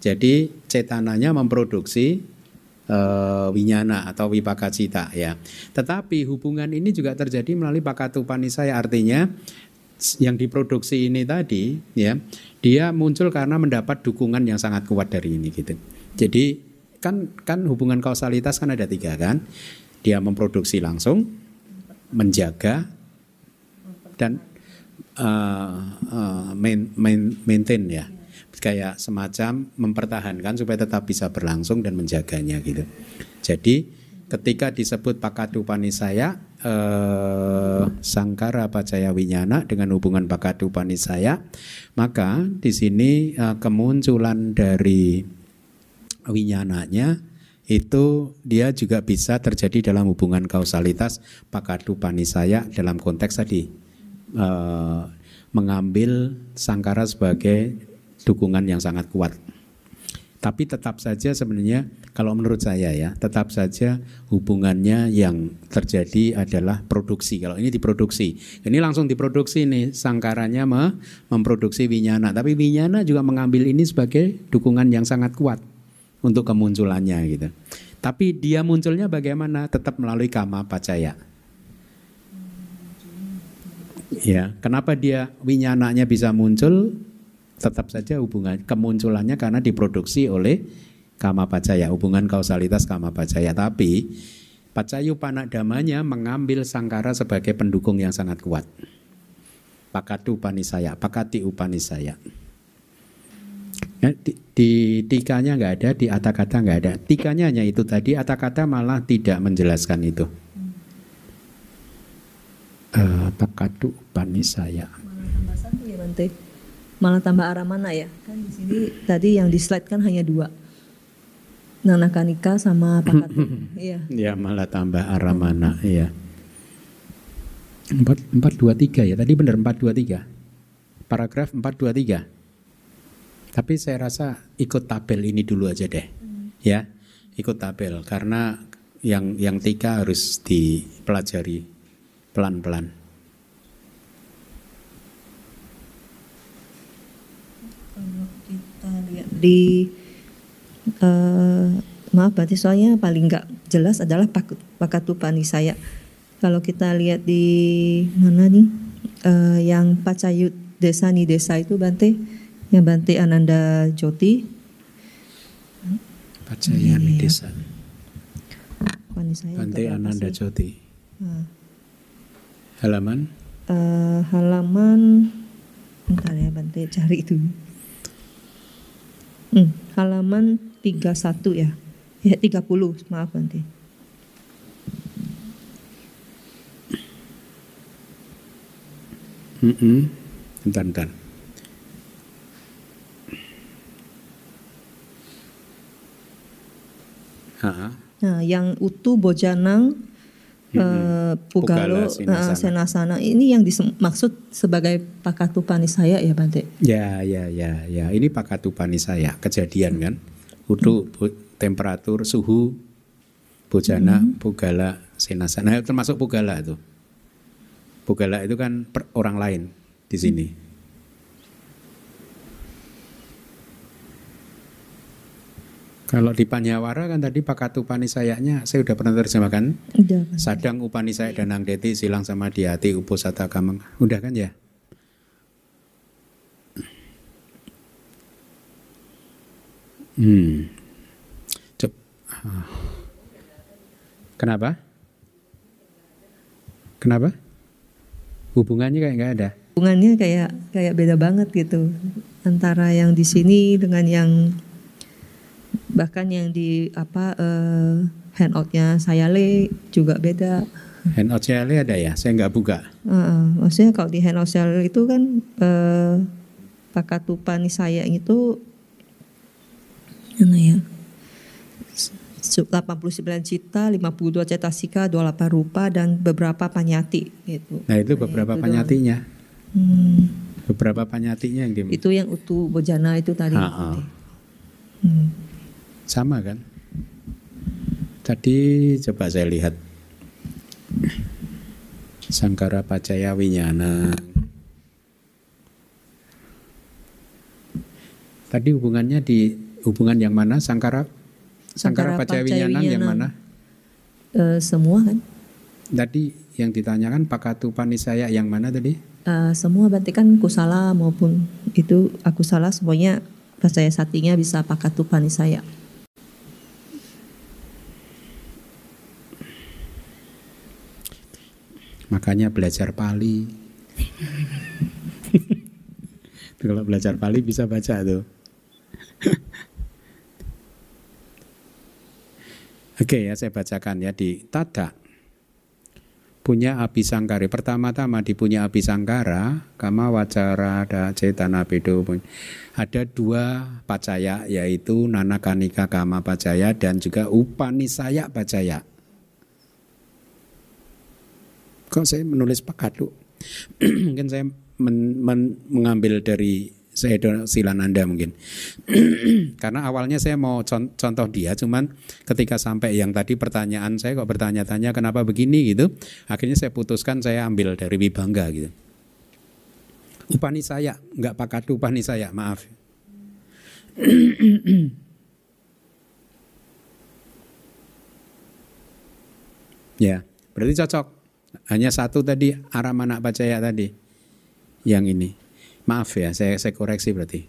jadi cetananya memproduksi eh, winyana atau wipaka cita ya. Tetapi hubungan ini juga terjadi melalui pakatupanisaya artinya s- yang diproduksi ini tadi ya dia muncul karena mendapat dukungan yang sangat kuat dari ini gitu. Jadi kan kan hubungan kausalitas kan ada tiga kan? Dia memproduksi langsung menjaga dan uh, uh, main, main, maintain ya kayak semacam mempertahankan supaya tetap bisa berlangsung dan menjaganya gitu. Jadi ketika disebut pakadupanisaya eh, sangkara pacaya winyana dengan hubungan pakadupanisaya maka di sini eh, kemunculan dari winyananya itu dia juga bisa terjadi dalam hubungan kausalitas pakadupanisaya dalam konteks tadi eh, mengambil sangkara sebagai dukungan yang sangat kuat. Tapi tetap saja sebenarnya kalau menurut saya ya, tetap saja hubungannya yang terjadi adalah produksi. Kalau ini diproduksi, ini langsung diproduksi nih sangkaranya me- memproduksi winyana. Tapi winyana juga mengambil ini sebagai dukungan yang sangat kuat untuk kemunculannya gitu. Tapi dia munculnya bagaimana? Tetap melalui kama pacaya. Ya, kenapa dia winyananya bisa muncul? Tetap saja hubungan kemunculannya karena diproduksi oleh kama pacaya, hubungan kausalitas kama pacaya. Tapi pacayu panadamanya mengambil sangkara sebagai pendukung yang sangat kuat. Pakatu upanisaya, pakati upanisaya. Ya, di, di tikanya nggak ada, di kata nggak ada. Tikanya hanya itu tadi, kata malah tidak menjelaskan itu. Eh, pakatu upanisaya.
Malah tambah satu ya. Malah tambah aramana ya. Kan di sini tadi yang di slide kan hanya dua. Nanakanika sama Pakatu. Iya.
Ya malah tambah aramana, ya. Empat empat dua tiga ya. Tadi benar empat dua tiga. Paragraf empat dua tiga. Tapi saya rasa ikut tabel ini dulu aja deh, ya. Ikut tabel karena yang yang tiga harus dipelajari pelan-pelan.
Kalau kita lihat di eh, maaf berarti soalnya paling nggak jelas adalah pak- pakatupani saya. Kalau kita lihat di mana nih eh, yang Pacayut Desa nih desa itu Bante, yang Bante Ananda Joti,
Pacayani Desa.
Pani saya
Bante Ananda? Joti.
Nah,
Halaman
eh, halaman bentar ya Bante cari itu. Hmm, halaman 31 ya. Ya 30, maaf Bante.
Mm-mm. Bentar, bentar. Ha,
Nah, yang utu bojanang eh,
Pugala,
Pugalo
Sinasana.
eh, Senasana ini yang dimaksud sebagai pakatupani saya ya Bante.
Ya, ya, ya, ya. Ini pakatupani saya kejadian kan. Udu bu- temperatur, suhu, bojana, pugala, senasana. Termasuk pugala itu. Pugala itu kan per- orang lain di sini. Kalau di Panyawara kan tadi pakatupani sayanya saya udah pernah terjemahkan.
Udah.
Sadang upani saya danang deti silang sama di hati uposata kamang. Udah kan ya? Hmm. Cep. Kenapa? Kenapa? Hubungannya kayak nggak ada.
Hubungannya kayak kayak beda banget gitu antara yang di sini dengan yang bahkan yang di apa eh, handoutnya saya le juga beda.
Handout CLE ada ya? Saya nggak buka.
Heeh, maksudnya kalau di handout saya itu kan eh, pakatupani saya itu mana ya? 89 cita, 52 cetasika, 28 rupa dan beberapa panyati gitu.
Nah itu beberapa
itu
panyatinya.
Hmm,
Beberapa panyatinya yang di
itu yang utu bojana itu tadi.
Ha, ha.
Hmm.
Sama kan? Tadi coba saya lihat Sangkara Pacaya Winyana. Tadi hubungannya di hubungan yang mana? Sangkara Sangkara,
Sangkara
Pacaya Winyana yang mana?
Eh, semua kan?
Tadi yang ditanyakan Pakatu Panisaya yang mana tadi?
Eh, semua berarti kan kusala maupun itu aku salah semuanya percaya satinya bisa pakatupani saya.
Makanya belajar Pali. Kalau belajar Pali bisa baca tuh. Oke ya saya bacakan ya di Tada punya abisangkari pertama-tama di punya abisangkara kama wacara ada cetana bedo ada dua pacaya yaitu nanakanika kama pacaya dan juga upanisaya pacaya kok saya menulis pakadu mungkin saya men- men- mengambil dari saya Silananda mungkin. Karena awalnya saya mau con- contoh dia cuman ketika sampai yang tadi pertanyaan saya kok bertanya-tanya kenapa begini? gitu akhirnya saya putuskan saya ambil dari Wibangga gitu. Upani saya nggak pakadu upani saya maaf. Ya berarti cocok hanya satu tadi Aramana Pacaya tadi? Yang ini. Maaf ya saya saya koreksi berarti.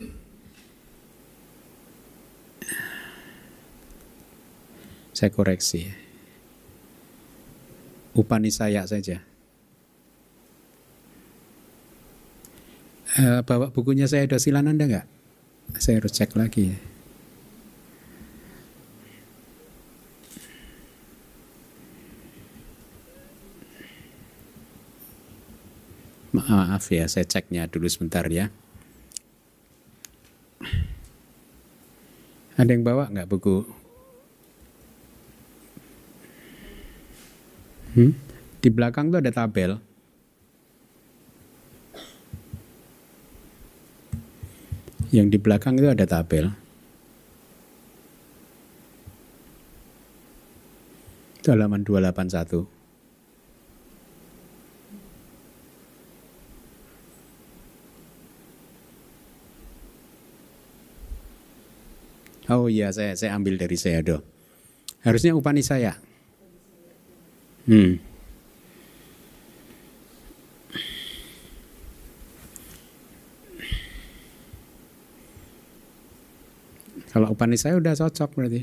Saya koreksi. Upanisaya saja. Eh, bawa bukunya saya ada silananda nggak? Saya harus cek lagi ya. Ah, maaf ya, saya ceknya dulu sebentar ya. Ada yang bawa nggak buku? Hmm? Di belakang tuh ada tabel. Yang di belakang itu ada tabel. Itu halaman 281. Oh iya, saya saya ambil dari Sayado. Harusnya upani saya. Hmm. Kalau upani saya udah cocok berarti.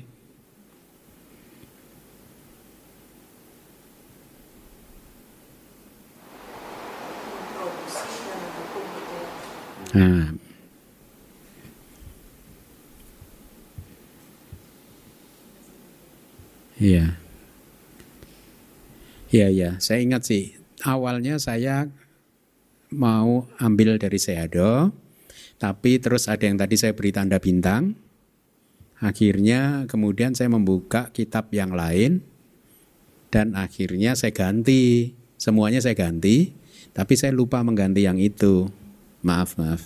Nah. Iya. Iya, iya. Saya ingat sih, awalnya saya mau ambil dari Seado, tapi terus ada yang tadi saya beri tanda bintang. Akhirnya kemudian saya membuka kitab yang lain dan akhirnya saya ganti. Semuanya saya ganti, tapi saya lupa mengganti yang itu. Maaf, maaf.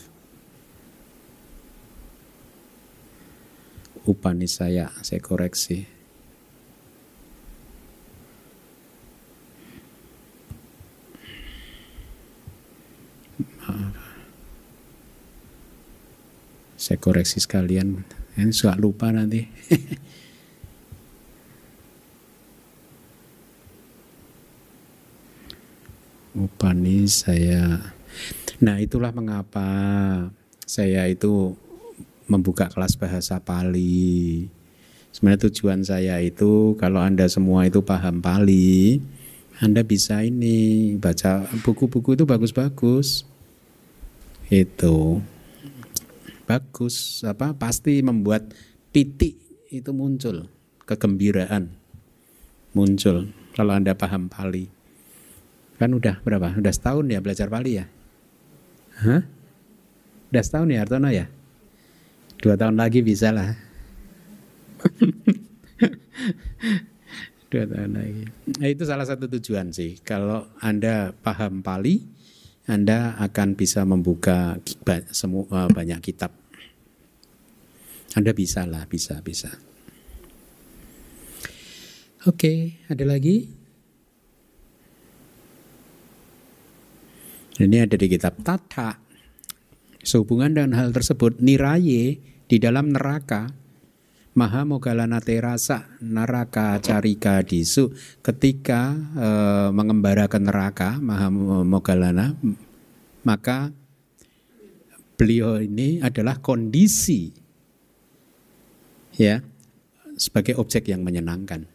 Upanisaya, saya koreksi. Maaf. Saya koreksi sekalian. Ini suka lupa nanti. Upani saya. Nah itulah mengapa saya itu membuka kelas bahasa Pali. Sebenarnya tujuan saya itu kalau Anda semua itu paham Pali, Anda bisa ini baca buku-buku itu bagus-bagus. Itu bagus apa pasti membuat titik itu muncul kegembiraan muncul kalau Anda paham Pali. Kan udah berapa? Udah setahun ya belajar Pali ya? Hah? Udah setahun ya Artono ya? Dua tahun lagi bisa lah. Dua tahun lagi. Nah, itu salah satu tujuan sih. Kalau Anda paham Pali, Anda akan bisa membuka semua banyak kitab. Anda bisa lah, bisa, bisa. Oke, ada lagi? Ini ada di kitab Tata. Sehubungan dengan hal tersebut, niraye di dalam neraka, Maha Mogalana Terasa Naraka Carika Disu ketika e, mengembara ke neraka Maha Mogalana maka beliau ini adalah kondisi ya sebagai objek yang menyenangkan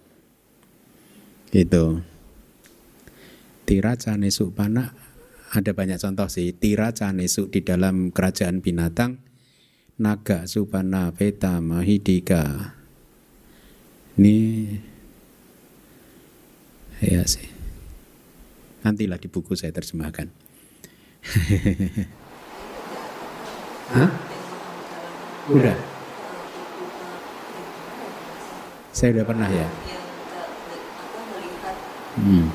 gitu Tira Cane Supana ada banyak contoh sih. Tira Canesu di dalam kerajaan binatang. Naga Supana Peta Mahidika. Ini ya sih. Nantilah di buku saya terjemahkan. Hah? Udah. Saya udah pernah ya. Hmm.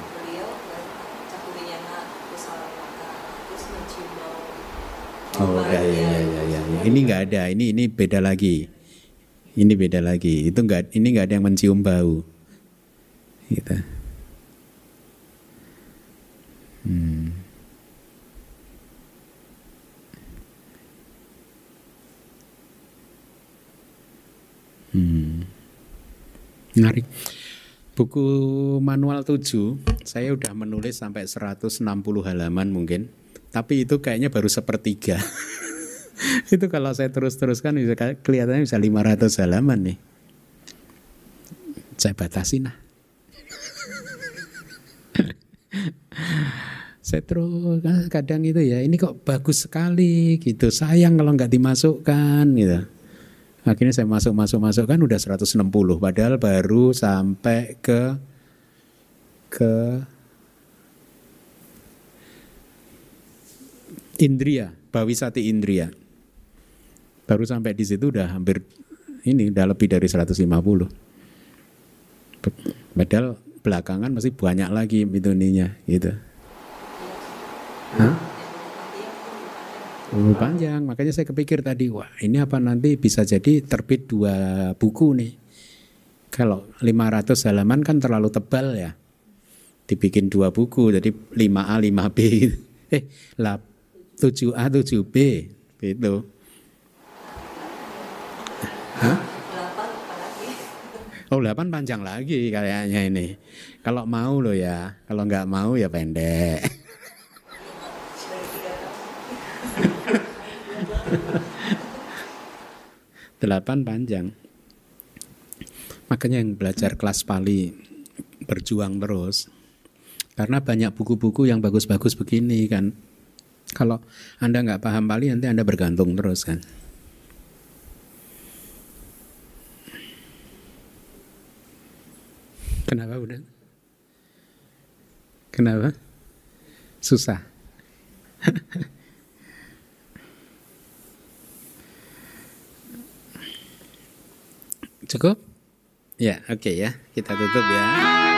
Oh ya ya ya ya ya. Ini nggak ada. Ini ini beda lagi. Ini beda lagi. Itu nggak. Ini nggak ada yang mencium bau. Gitu. Hmm. Hmm. Menarik. Buku manual 7 saya udah menulis sampai 160 halaman mungkin. Tapi itu kayaknya baru sepertiga. itu kalau saya terus-teruskan bisa kelihatannya bisa 500 halaman nih. Saya batasi nah. saya terus kadang itu ya ini kok bagus sekali gitu sayang kalau nggak dimasukkan gitu akhirnya saya masuk masuk masuk kan udah 160 padahal baru sampai ke ke Indria, Bawisati Indria. Baru sampai di situ udah hampir ini udah lebih dari 150. Padahal belakangan masih banyak lagi itu ininya gitu. Hah? Oh, panjang, makanya saya kepikir tadi, wah ini apa nanti bisa jadi terbit dua buku nih. Kalau 500 halaman kan terlalu tebal ya. Dibikin dua buku, jadi 5A, 5B. Eh, 7A, 7B. Gitu. Hah? Oh, 8 panjang lagi kayaknya ini. Kalau mau loh ya, kalau nggak mau ya pendek. Delapan panjang. Makanya yang belajar kelas Pali berjuang terus. Karena banyak buku-buku yang bagus-bagus begini kan. Kalau Anda nggak paham Pali nanti Anda bergantung terus kan. Kenapa udah? Kenapa? Susah. Cukup? Ya, oke okay ya. Kita tutup ya.